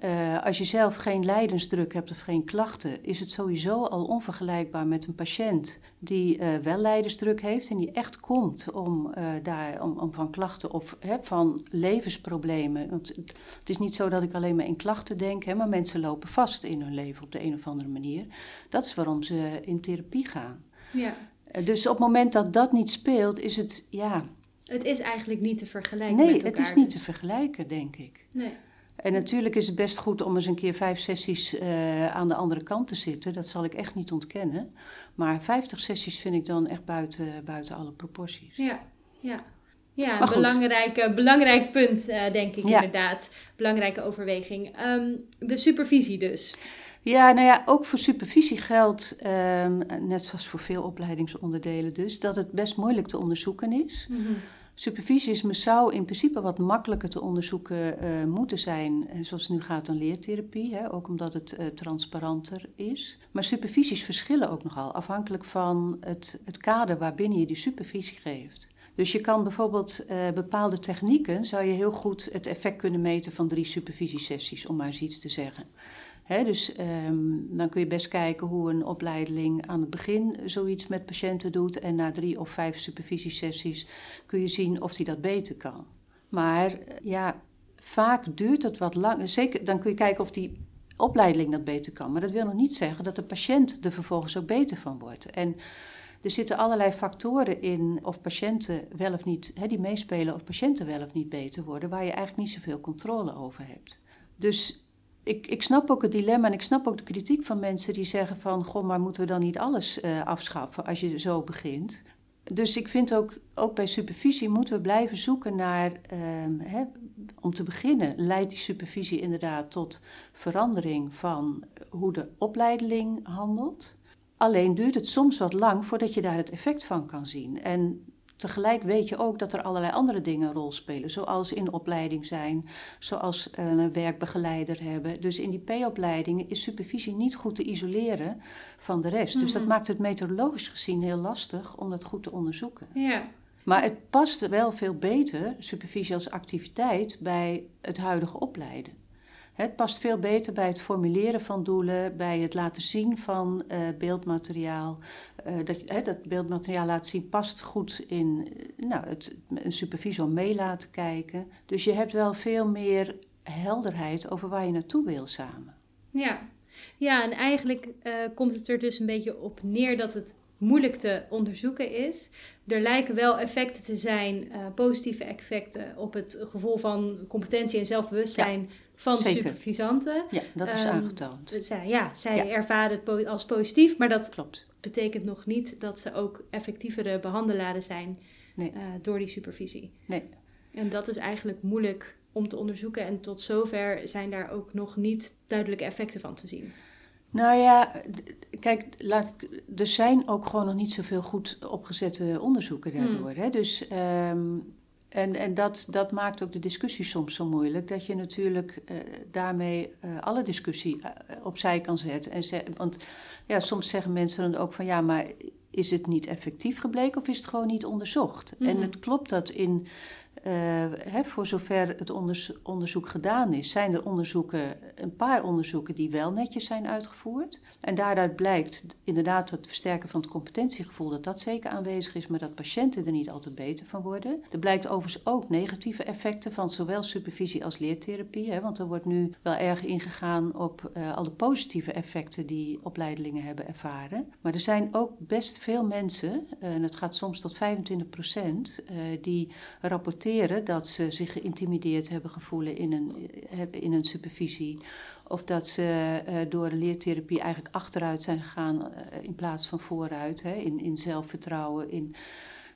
S2: Uh, als je zelf geen lijdensdruk hebt of geen klachten, is het sowieso al onvergelijkbaar met een patiënt die uh, wel lijdensdruk heeft en die echt komt om, uh, daar, om, om, van klachten of hè, van levensproblemen. Want het is niet zo dat ik alleen maar in klachten denk, hè, maar mensen lopen vast in hun leven op de een of andere manier. Dat is waarom ze in therapie gaan.
S1: Ja.
S2: dus op het moment dat dat niet speelt, is het ja.
S1: Het is eigenlijk niet te vergelijken.
S2: Nee,
S1: met
S2: het
S1: elkaar,
S2: is niet
S1: dus.
S2: te vergelijken, denk ik.
S1: Nee.
S2: En natuurlijk is het best goed om eens een keer vijf sessies uh, aan de andere kant te zitten. Dat zal ik echt niet ontkennen. Maar vijftig sessies vind ik dan echt buiten, buiten alle proporties.
S1: Ja, ja. Ja, een belangrijk, belangrijk punt, uh, denk ik ja. inderdaad. Belangrijke overweging. Um, de supervisie dus.
S2: Ja, nou ja, ook voor supervisie geldt, um, net zoals voor veel opleidingsonderdelen dus, dat het best moeilijk te onderzoeken is.
S1: Mm -hmm.
S2: Supervisies zou in principe wat makkelijker te onderzoeken uh, moeten zijn, zoals het nu gaat aan leertherapie, hè, ook omdat het uh, transparanter is. Maar supervisies verschillen ook nogal, afhankelijk van het, het kader waarbinnen je die supervisie geeft. Dus je kan bijvoorbeeld bepaalde technieken, zou je heel goed het effect kunnen meten van drie supervisiesessies, om maar eens iets te zeggen. Dus um, dan kun je best kijken hoe een opleiding aan het begin zoiets met patiënten doet. En na drie of vijf supervisiesessies kun je zien of die dat beter kan. Maar ja, vaak duurt het wat lang. Zeker, dan kun je kijken of die opleiding dat beter kan. Maar dat wil nog niet zeggen dat de patiënt er vervolgens ook beter van wordt. En er zitten allerlei factoren in of patiënten wel of niet, die meespelen of patiënten wel of niet beter worden, waar je eigenlijk niet zoveel controle over hebt. Dus ik, ik snap ook het dilemma en ik snap ook de kritiek van mensen die zeggen van... goh, maar moeten we dan niet alles uh, afschaffen als je zo begint? Dus ik vind ook, ook bij supervisie moeten we blijven zoeken naar... Um, hè, om te beginnen leidt die supervisie inderdaad tot verandering van hoe de opleiding handelt. Alleen duurt het soms wat lang voordat je daar het effect van kan zien. En tegelijk weet je ook dat er allerlei andere dingen een rol spelen, zoals in opleiding zijn, zoals een werkbegeleider hebben. Dus in die P-opleidingen is supervisie niet goed te isoleren van de rest. Dus dat maakt het methodologisch gezien heel lastig om dat goed te onderzoeken.
S1: Ja.
S2: Maar het past wel veel beter, supervisie als activiteit, bij het huidige opleiden. Het past veel beter bij het formuleren van doelen, bij het laten zien van uh, beeldmateriaal. Uh, dat, he, dat beeldmateriaal laten zien past goed in nou, het, een supervisor mee laten kijken. Dus je hebt wel veel meer helderheid over waar je naartoe wil samen.
S1: Ja, ja en eigenlijk uh, komt het er dus een beetje op neer dat het moeilijk te onderzoeken is. Er lijken wel effecten te zijn, uh, positieve effecten op het gevoel van competentie en zelfbewustzijn ja, van de supervisanten.
S2: Ja, dat is um, aangetoond.
S1: Zij, ja, zij ja. ervaren het als positief, maar dat
S2: Klopt.
S1: betekent nog niet dat ze ook effectievere behandelaren zijn
S2: nee.
S1: uh, door die supervisie.
S2: Nee.
S1: En dat is eigenlijk moeilijk om te onderzoeken en tot zover zijn daar ook nog niet duidelijke effecten van te zien.
S2: Nou ja, kijk, laat ik, er zijn ook gewoon nog niet zoveel goed opgezette onderzoeken daardoor. Hmm. Hè? Dus, um, en en dat, dat maakt ook de discussie soms zo moeilijk, dat je natuurlijk uh, daarmee uh, alle discussie uh, opzij kan zetten. En ze, want ja, soms zeggen mensen dan ook van ja, maar is het niet effectief gebleken of is het gewoon niet onderzocht?
S1: Mhm.
S2: En het klopt dat in uh, hè, voor zover het onderzoek gedaan is, zijn er onderzoeken, een paar onderzoeken die wel netjes zijn uitgevoerd. En daaruit blijkt inderdaad het versterken van het competentiegevoel, dat dat zeker aanwezig is, maar dat patiënten er niet altijd beter van worden. Er blijkt overigens ook negatieve effecten van zowel supervisie als leertherapie, hè, want er wordt nu wel erg ingegaan op uh, alle positieve effecten die opleidelingen hebben ervaren. Maar er zijn ook best veel mensen, uh, en het gaat soms tot 25 procent, die rapporteren dat ze zich geïntimideerd hebben gevoeld in een, in een supervisie. Of dat ze uh, door de leertherapie eigenlijk achteruit zijn gegaan uh, in plaats van vooruit. Hè, in, in zelfvertrouwen. In...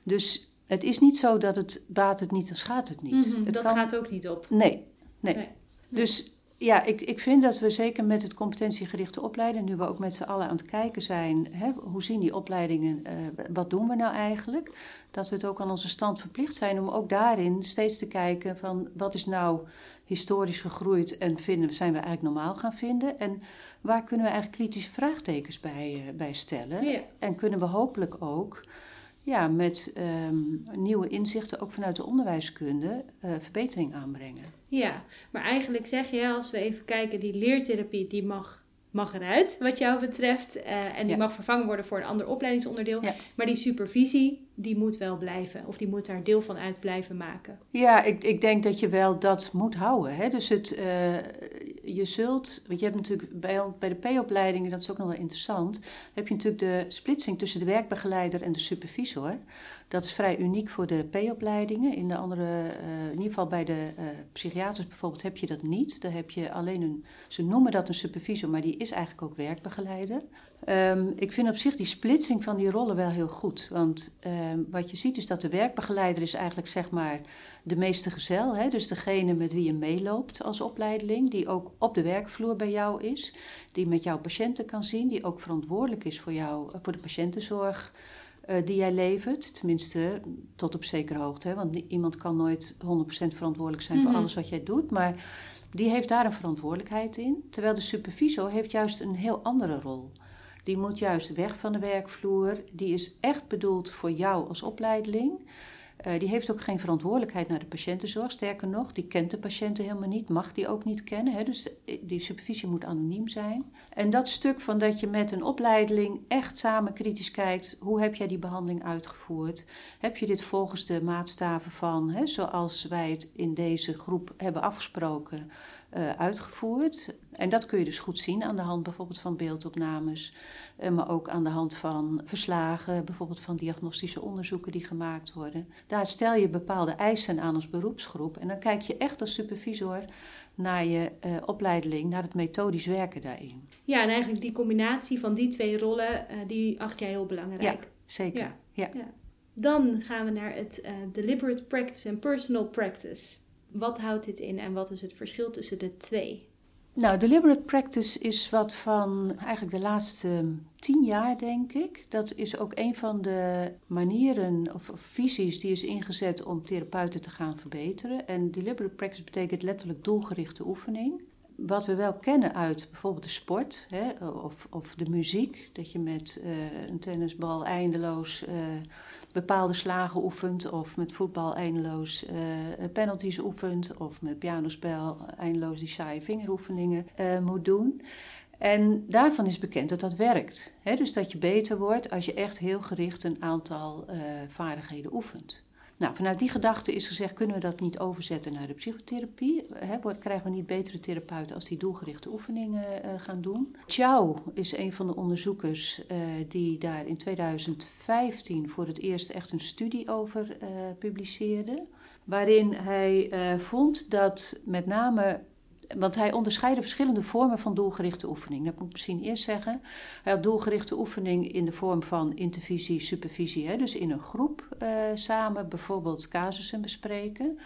S2: Dus het is niet zo dat het baat het niet, dan schaadt het niet.
S1: Mm -hmm,
S2: het
S1: dat kan... gaat ook niet op.
S2: Nee. nee.
S1: nee.
S2: Dus ja, ik, ik vind dat we zeker met het competentiegerichte opleiden, nu we ook met z'n allen aan het kijken zijn, hè, hoe zien die opleidingen, uh, wat doen we nou eigenlijk? Dat we het ook aan onze stand verplicht zijn om ook daarin steeds te kijken van wat is nou historisch gegroeid en vinden, zijn we eigenlijk normaal gaan vinden? En waar kunnen we eigenlijk kritische vraagtekens bij, uh, bij stellen? En kunnen we hopelijk ook ja, met ehm, nieuwe inzichten, ook vanuit de onderwijskunde, uh, verbetering aanbrengen.
S1: Ja, maar eigenlijk zeg je, als we even kijken, die leertherapie die mag mag eruit, wat jou betreft. Uh, en die mag vervangen worden voor een ander opleidingsonderdeel. Maar die supervisie, die moet wel blijven. Of die moet daar deel van uit blijven maken.
S2: Ja, ik, ik denk dat je wel dat moet houden. Hè? Dus het, uh, je zult... Want je hebt natuurlijk bij, bij de P-opleidingen, dat is ook nog wel interessant... heb je natuurlijk de splitsing tussen de werkbegeleider en de supervisor... Dat is vrij uniek voor de P-opleidingen. In de andere, uh, in ieder geval bij de uh, psychiaters bijvoorbeeld, heb je dat niet. Daar heb je alleen een, ze noemen dat een supervisor, maar die is eigenlijk ook werkbegeleider. Um, ik vind op zich die splitsing van die rollen wel heel goed. Want um, wat je ziet is dat de werkbegeleider is eigenlijk zeg maar de meeste gezel. Hè? Dus degene met wie je meeloopt als opleideling, die ook op de werkvloer bij jou is. Die met jouw patiënten kan zien, die ook verantwoordelijk is voor, jou, voor de patiëntenzorg. Uh, die jij levert. Tenminste, tot op zekere hoogte. Hè? Want iemand kan nooit 100% verantwoordelijk zijn mm -hmm. voor mhm. alles wat jij doet. Maar die heeft daar een verantwoordelijkheid in. Terwijl de supervisor heeft juist een heel andere rol. Die moet juist weg van de werkvloer. Die is echt bedoeld voor jou als opleiding. Uh, die heeft ook geen verantwoordelijkheid naar de patiëntenzorg. Sterker nog, die kent de patiënten helemaal niet, mag die ook niet kennen. Hè? Dus die supervisie moet anoniem zijn. En dat stuk van dat je met een opleiding echt samen kritisch kijkt: hoe heb jij die behandeling uitgevoerd? Heb je dit volgens de maatstaven van, hè, zoals wij het in deze groep hebben afgesproken, uh, uitgevoerd? En dat kun je dus goed zien aan de hand bijvoorbeeld van beeldopnames, uh, maar ook aan de hand van verslagen, bijvoorbeeld van diagnostische onderzoeken die gemaakt worden. Daar stel je bepaalde eisen aan als beroepsgroep en dan kijk je echt als supervisor naar je uh, opleiding, naar het methodisch werken daarin.
S1: Ja, en eigenlijk die combinatie van die twee rollen, die acht jij heel belangrijk.
S2: Ja, zeker.
S1: Ja.
S2: ja.
S1: ja. Dan gaan we naar het deliberate practice en personal practice. Wat houdt dit in en wat is het verschil tussen de twee?
S2: Nou, deliberate practice is wat van eigenlijk de laatste tien jaar, denk ik. Dat is ook een van de manieren of, visies die is ingezet om therapeuten te gaan verbeteren. En deliberate practice betekent letterlijk doelgerichte oefening. Wat we wel kennen uit bijvoorbeeld de sport hè, of, of de muziek, dat je met uh, een tennisbal eindeloos uh, bepaalde slagen oefent, of met voetbal eindeloos uh, penalties oefent, of met pianospel eindeloos die saaie vingeroefeningen moet doen. En daarvan is bekend dat dat werkt. Dus dat je beter wordt als je echt heel gericht een aantal vaardigheden oefent. Nou, vanuit die gedachte is gezegd, kunnen we dat niet overzetten naar de psychotherapie? Krijgen we niet betere therapeuten als die doelgerichte oefeningen uh, gaan doen? Chow is een van de onderzoekers uh, die daar in 2015 voor het eerst echt een studie over uh, publiceerde. Waarin hij vond dat met name want hij onderscheidde verschillende vormen van doelgerichte oefening. Dat moet ik misschien eerst zeggen. Hij had doelgerichte oefening in de vorm van intervisie, supervisie. Hè, dus in een groep uh, samen bijvoorbeeld casussen bespreken.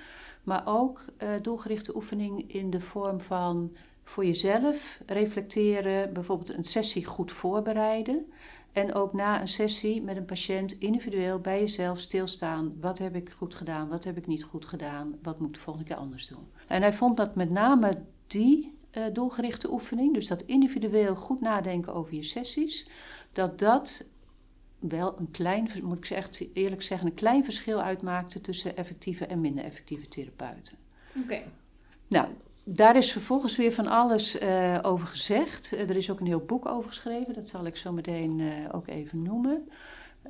S2: Maar ook uh, doelgerichte oefening in de vorm van voor jezelf reflecteren. Bijvoorbeeld een sessie goed voorbereiden. En ook na een sessie met een patiënt individueel bij jezelf stilstaan. Wat heb ik goed gedaan? Wat heb ik niet goed gedaan? Wat moet ik de volgende keer anders doen? En hij vond dat met name die uh, doelgerichte oefening, dus dat individueel goed nadenken over je sessies, dat dat wel een klein, moet ik echt eerlijk zeggen, een klein verschil uitmaakte tussen effectieve en minder effectieve therapeuten.
S1: Oké. Okay.
S2: Nou, daar is vervolgens weer van alles uh, over gezegd. er is ook een heel boek over geschreven, dat zal ik zo meteen uh, ook even noemen.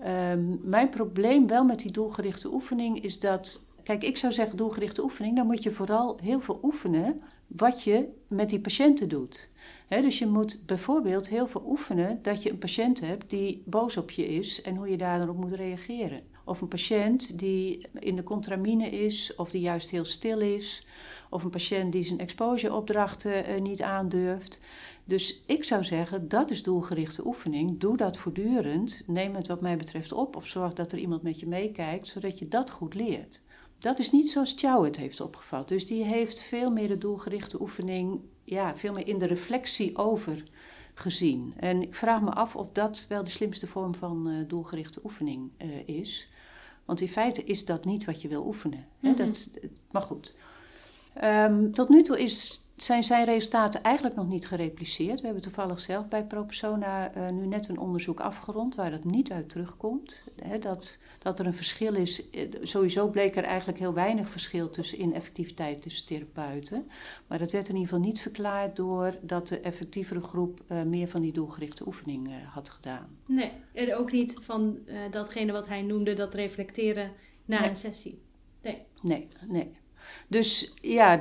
S2: Um, mijn probleem wel met die doelgerichte oefening is dat. Kijk, ik zou zeggen doelgerichte oefening, dan moet je vooral heel veel oefenen wat je met die patiënten doet. Dus je moet bijvoorbeeld heel veel oefenen dat je een patiënt hebt die boos op je is en hoe je daarop moet reageren. Of een patiënt die in de contramine is of die juist heel stil is. Of een patiënt die zijn exposureopdrachten uh, niet aandurft. Dus ik zou zeggen, dat is doelgerichte oefening. Doe dat voortdurend. Neem het wat mij betreft op of zorg dat er iemand met je meekijkt, zodat je dat goed leert. Dat is niet zoals Chow het heeft opgevat. Dus die heeft veel meer de doelgerichte oefening, ja, veel meer in de reflectie over gezien. En ik vraag me af of dat wel de slimste vorm van uh, doelgerichte oefening uh, is. Want in feite is dat niet wat je wil oefenen. Mm -hmm. Hè? dat, maar goed. Ehm, tot nu toe is, zijn zijn resultaten eigenlijk nog niet gerepliceerd. We hebben toevallig zelf bij ProPersona uh, nu net een onderzoek afgerond waar dat niet uit terugkomt. Hè, dat dat er een verschil is. Eh, sowieso bleek er eigenlijk heel weinig verschil tussen in effectiviteit tussen therapeuten. Maar dat werd in ieder geval niet verklaard door dat de effectievere groep uh, meer van die doelgerichte oefening uh, had gedaan.
S1: Nee, en ook niet van uh, datgene wat hij noemde, dat reflecteren na nee. een sessie. Nee.
S2: Nee, nee. Dus ja,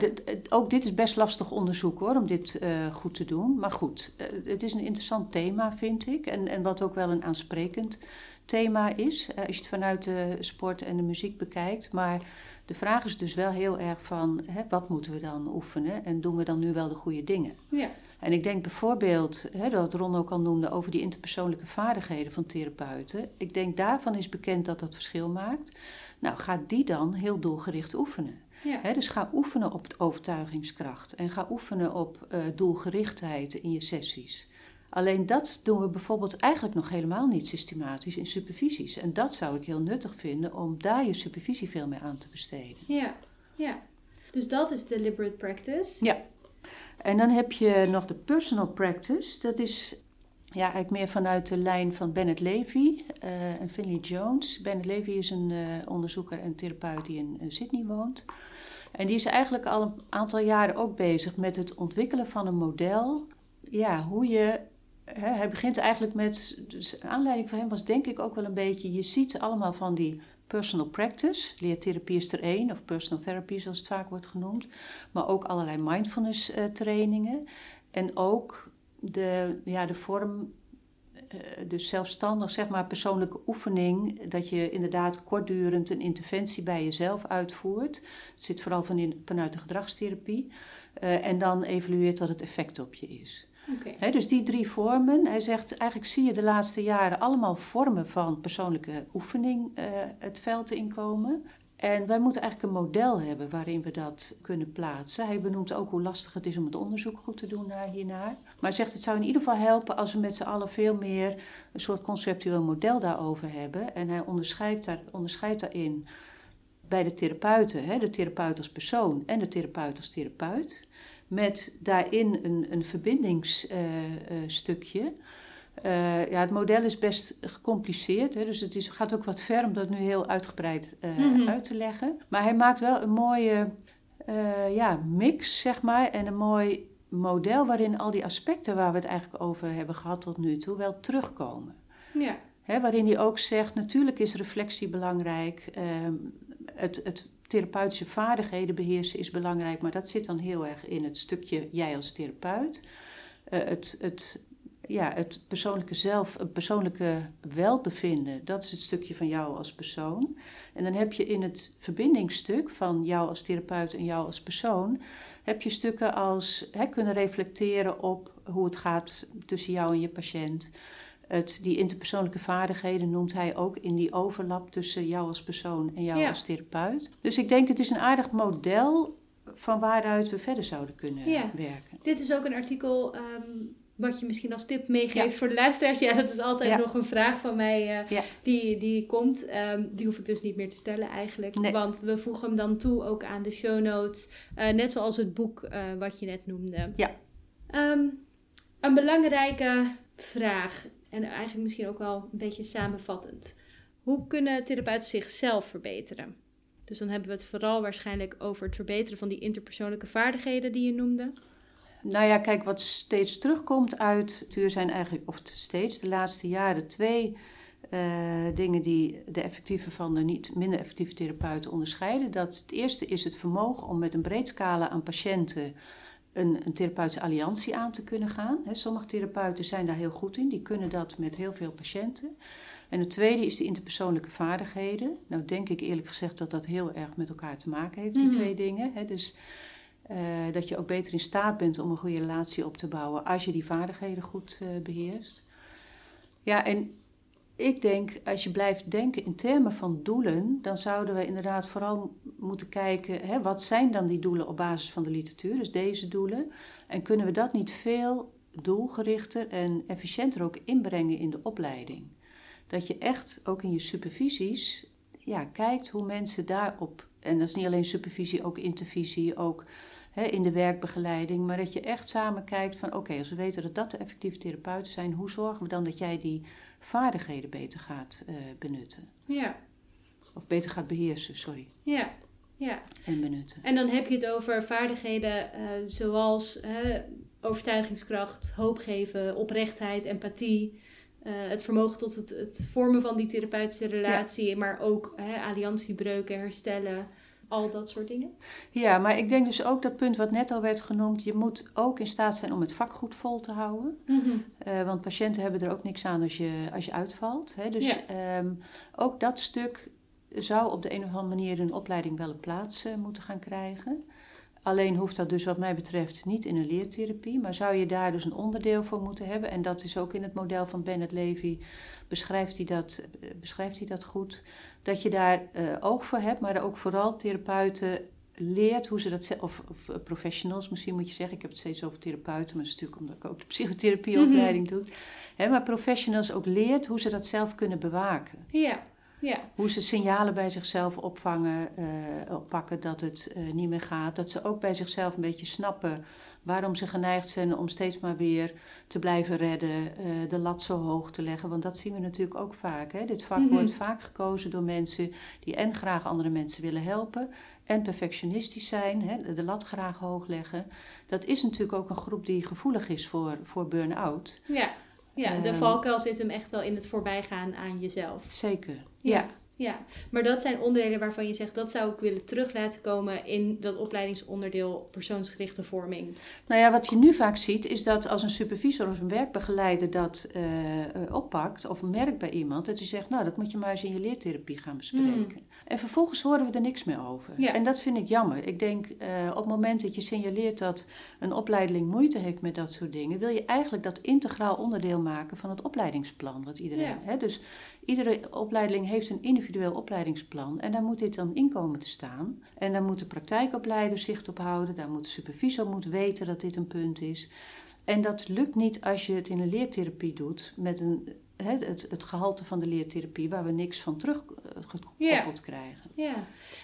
S2: ook dit is best lastig onderzoek hoor, om dit uh, goed te doen. Maar goed, uh, het is een interessant thema, vind ik. En, en wat ook wel een aansprekend thema is, uh, als je het vanuit de sport en de muziek bekijkt. Maar de vraag is dus wel heel erg van, hè, wat moeten we dan oefenen en doen we dan nu wel de goede dingen?
S1: Ja.
S2: En ik denk bijvoorbeeld, hè, dat Ron ook al noemde, over die interpersoonlijke vaardigheden van therapeuten. Ik denk daarvan is bekend dat dat verschil maakt. Nou, ga die dan heel doelgericht oefenen.
S1: Ja.
S2: dus ga oefenen op overtuigingskracht en ga oefenen op uh, doelgerichtheid in je sessies. Alleen dat doen we bijvoorbeeld eigenlijk nog helemaal niet systematisch in supervisies. En dat zou ik heel nuttig vinden om daar je supervisie veel meer aan te besteden.
S1: Ja, ja. Dus dat is deliberate practice.
S2: Ja. En dan heb je nog de personal practice. Dat is ja, eigenlijk meer vanuit de lijn van Bennett Levy uh, en Finley Jones. Bennett Levy is een uh, onderzoeker en therapeut die in uh, Sydney woont. En die is eigenlijk al een aantal jaren ook bezig met het ontwikkelen van een model. Ja, hoe je Hè, hij begint eigenlijk met. Dus aanleiding voor hem was denk ik ook wel een beetje. Je ziet allemaal van die personal practice. Leertherapie is er één, of personal therapy zoals het vaak wordt genoemd. Maar ook allerlei mindfulness uh, trainingen. En ook de, ja, de vorm. Dus zelfstandig, zeg maar, persoonlijke oefening. Dat je inderdaad kortdurend een interventie bij jezelf uitvoert. Het zit vooral van vanuit de gedragstherapie. Uh, en dan evalueert wat het effect op je is. Dus die drie vormen. Hij zegt, eigenlijk zie je de laatste jaren allemaal vormen van persoonlijke oefening uh, het veld inkomen. En wij moeten eigenlijk een model hebben waarin we dat kunnen plaatsen. Hij benoemt ook hoe lastig het is om het onderzoek goed te doen naar hiernaar. Maar hij zegt het zou in ieder geval helpen als we met z'n allen veel meer een soort conceptueel model daarover hebben. En hij onderscheidt, daar, onderscheidt daarin bij de therapeuten, hè, de therapeut als persoon en de therapeut als therapeut met daarin een, een verbindingsstukje. Uh, uh, ja, het model is best gecompliceerd, hè, dus het is, gaat ook wat ver om dat nu heel uitgebreid uh, mm-hmm. uit te leggen. Maar hij maakt wel een mooie ja, mix, zeg maar, en een mooi model waarin al die aspecten waar we het eigenlijk over hebben gehad tot nu toe wel terugkomen.
S1: Ja.
S2: Hè, waarin hij ook zegt, natuurlijk is reflectie belangrijk. Ehm, het, het therapeutische vaardigheden beheersen is belangrijk, maar dat zit dan heel erg in het stukje jij als therapeut. Uh, het, het, ja, het persoonlijke zelf, het persoonlijke welbevinden, dat is het stukje van jou als persoon. En dan heb je in het verbindingsstuk van jou als therapeut en jou als persoon, heb je stukken als hè, kunnen reflecteren op hoe het gaat tussen jou en je patiënt. Het, die interpersoonlijke vaardigheden noemt hij ook in die overlap tussen jou als persoon en jou
S1: Ja.
S2: als therapeut. Dus ik denk het is een aardig model van waaruit we verder zouden kunnen
S1: Ja.
S2: werken.
S1: Dit is ook een artikel ehm, wat je misschien als tip meegeeft
S2: Ja.
S1: voor de luisteraars. Ja, dat is altijd nog een vraag van mij eh, die, die komt. Ehm, die hoef ik dus niet meer te stellen eigenlijk.
S2: Nee.
S1: Want we voegen hem dan toe ook aan de show notes. Eh, net zoals het boek eh, wat je net noemde.
S2: Ja.
S1: Ehm, een belangrijke vraag. En eigenlijk misschien ook wel een beetje samenvattend. Hoe kunnen therapeuten zichzelf verbeteren? Dus dan hebben we het vooral waarschijnlijk over het verbeteren van die interpersoonlijke vaardigheden die je noemde.
S2: Nou ja, kijk, wat steeds terugkomt uit Tuur zijn eigenlijk, of steeds de laatste jaren, twee eh, dingen die de effectieve van de niet minder effectieve therapeuten onderscheiden. Dat het eerste is het vermogen om met een breed scala aan patiënten een, een therapeutische alliantie aan te kunnen gaan. Sommige therapeuten zijn daar heel goed in, die kunnen dat met heel veel patiënten. En het tweede is de interpersoonlijke vaardigheden. Nou denk ik eerlijk gezegd dat dat heel erg met elkaar te maken heeft, die
S1: Mhm.
S2: twee dingen. Dus eh, dat je ook beter in staat bent om een goede relatie op te bouwen als je die vaardigheden goed eh, beheerst. Ja, en ik denk, als je blijft denken in termen van doelen, dan zouden we inderdaad vooral moeten kijken, hè, wat zijn dan die doelen op basis van de literatuur, dus deze doelen, en kunnen we dat niet veel doelgerichter en efficiënter ook inbrengen in de opleiding. Dat je echt ook in je supervisies ja, kijkt hoe mensen daarop en dat is niet alleen supervisie, ook intervisie, ook hè, in de werkbegeleiding. Maar dat je echt samen kijkt van oké, als we weten dat dat de effectieve therapeuten zijn, hoe zorgen we dan dat jij die vaardigheden beter gaat uh, benutten?
S1: Ja.
S2: Of beter gaat beheersen, sorry.
S1: Ja. Ja.
S2: En benutten.
S1: En dan heb je het over vaardigheden uh, zoals overtuigingskracht, hoop geven, oprechtheid, empathie. Uh, het vermogen tot het, het, vormen van die therapeutische relatie, maar ook hè, alliantiebreuken herstellen, al dat soort dingen.
S2: Ja, maar ik denk dus ook dat punt wat net al werd genoemd, je moet ook in staat zijn om het vak goed vol te houden.
S1: Mm -hmm.
S2: uh, want patiënten hebben er ook niks aan als je, als je uitvalt. Hè? Dus
S1: ja.
S2: um, ook dat stuk zou op de een of andere manier in een opleiding wel een plaats uh, moeten gaan krijgen. Alleen hoeft dat dus wat mij betreft niet in een leertherapie, maar zou je daar dus een onderdeel voor moeten hebben. En dat is ook in het model van Bennett Levy, beschrijft hij dat, beschrijft hij dat goed. Dat je daar uh, oog voor hebt, maar ook vooral therapeuten leert hoe ze dat, of, of professionals misschien moet je zeggen. Ik heb het steeds over therapeuten, maar dat is natuurlijk omdat ik ook de psychotherapieopleiding mm -hmm. doe. Hè, maar professionals ook leert hoe ze dat zelf kunnen bewaken.
S1: Ja. Ja.
S2: Hoe ze signalen bij zichzelf opvangen, uh, oppakken dat het uh, niet meer gaat. Dat ze ook bij zichzelf een beetje snappen waarom ze geneigd zijn om steeds maar weer te blijven redden, uh, de lat zo hoog te leggen. Want dat zien we natuurlijk ook vaak. Hè? Dit vak mm -hmm. wordt vaak gekozen door mensen die en graag andere mensen willen helpen en perfectionistisch zijn, hè? de lat graag hoog leggen. Dat is natuurlijk ook een groep die gevoelig is voor, voor burn-out.
S1: Ja. Ja, de
S2: Ehm,
S1: valkuil zit hem echt wel in het voorbijgaan aan jezelf.
S2: Zeker.
S1: Ja.
S2: Ja.
S1: Ja, maar dat zijn onderdelen waarvan je zegt dat zou ik willen terug laten komen in dat opleidingsonderdeel persoonsgerichte vorming.
S2: Nou ja, wat je nu vaak ziet is dat als een supervisor of een werkbegeleider dat eh, oppakt of merkt bij iemand, dat hij zegt, nou dat moet je maar eens in je leertherapie gaan bespreken. En vervolgens horen we er niks meer over.
S1: Ja.
S2: En dat vind ik jammer. Ik denk eh, op het moment dat je signaleert dat een opleiding moeite heeft met dat soort dingen, wil je eigenlijk dat integraal onderdeel maken van het opleidingsplan wat iedereen.
S1: Ja.
S2: Hè? Dus iedere opleiding heeft een individueel opleidingsplan en daar moet dit dan in komen te staan. En daar moet de praktijkopleider zicht op houden, daar moet de supervisor moet weten dat dit een punt is. En dat lukt niet als je het in een leertherapie doet met een, het, het gehalte van de leertherapie waar we niks van teruggekoppeld
S1: Ja.
S2: krijgen.
S1: Ja,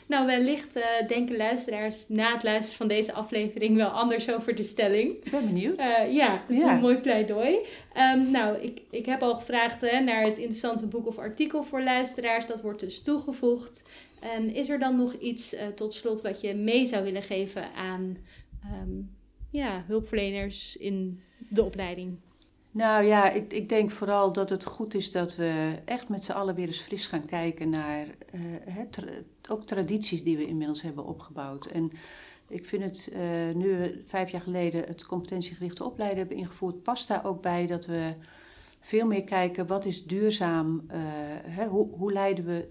S1: nou wellicht eh, denken luisteraars na het luisteren van deze aflevering wel anders over de stelling.
S2: Ik ben benieuwd.
S1: Eh, ja, dat is
S2: Ja.
S1: een mooi pleidooi. Ehm, nou, ik, ik heb al gevraagd hè, naar het interessante boek of artikel voor luisteraars. Dat wordt dus toegevoegd. En is er dan nog iets eh, tot slot wat je mee zou willen geven aan ehm, ja, hulpverleners in de opleiding?
S2: Nou ja, ik, ik denk vooral dat het goed is dat we echt met z'n allen weer eens fris gaan kijken naar eh, ook tradities die we inmiddels hebben opgebouwd. En ik vind het, eh, nu we vijf jaar geleden het competentiegerichte opleiden hebben ingevoerd, past daar ook bij dat we veel meer kijken wat is duurzaam, eh, hè, hoe, hoe leiden we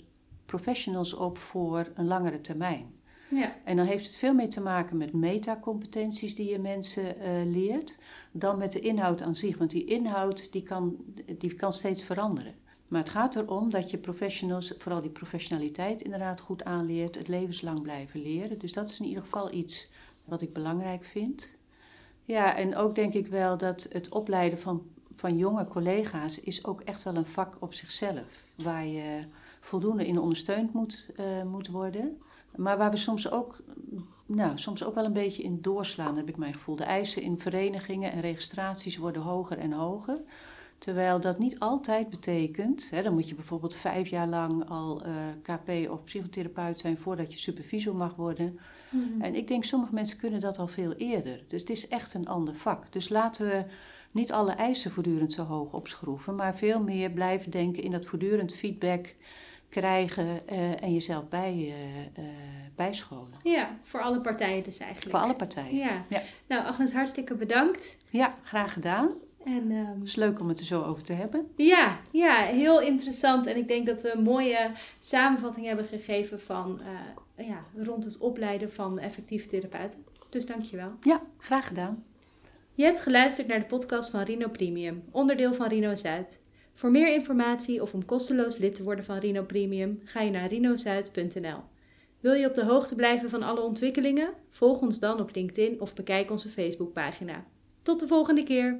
S2: professionals op voor een langere termijn.
S1: Ja,
S2: En dan heeft het veel meer te maken met metacompetenties die je mensen eh, leert, dan met de inhoud aan zich. Want die inhoud die kan, die kan steeds veranderen. Maar het gaat erom dat je professionals, vooral die professionaliteit inderdaad goed aanleert, het levenslang blijven leren. Dus dat is in ieder geval iets wat ik belangrijk vind. Ja, en ook denk ik wel dat het opleiden van, van jonge collega's is ook echt wel een vak op zichzelf. Waar je voldoende in ondersteund moet, eh, moet worden. Maar waar we soms ook, nou, soms ook wel een beetje in doorslaan, heb ik mijn gevoel. De eisen in verenigingen en registraties worden hoger en hoger. Terwijl dat niet altijd betekent, hè, dan moet je bijvoorbeeld vijf jaar lang al eh, KP of psychotherapeut zijn voordat je supervisor mag worden. En ik denk, sommige mensen kunnen dat al veel eerder. Dus het is echt een ander vak. Dus laten we niet alle eisen voortdurend zo hoog opschroeven, maar veel meer blijven denken in dat voortdurend feedback krijgen eh, en jezelf bij, eh, eh, bijscholen.
S1: ja, voor alle partijen dus eigenlijk.
S2: Voor alle partijen.
S1: Ja.
S2: Ja.
S1: Nou, Agnes, hartstikke bedankt.
S2: Ja, graag gedaan.
S1: En ehm,
S2: Het is leuk om het er zo over te hebben.
S1: Ja, ja, heel interessant. En ik denk dat we een mooie samenvatting hebben gegeven van ja, rond het opleiden van effectieve therapeuten. Dus dankjewel.
S2: Ja, graag gedaan.
S1: Je hebt geluisterd naar de podcast van Rino Premium, onderdeel van Rino Zuid. Voor meer informatie of om kosteloos lid te worden van Rino Premium, ga je naar rinozuid.nl. Wil je op de hoogte blijven van alle ontwikkelingen? Volg ons dan op LinkedIn of bekijk onze Facebookpagina. Tot de volgende keer!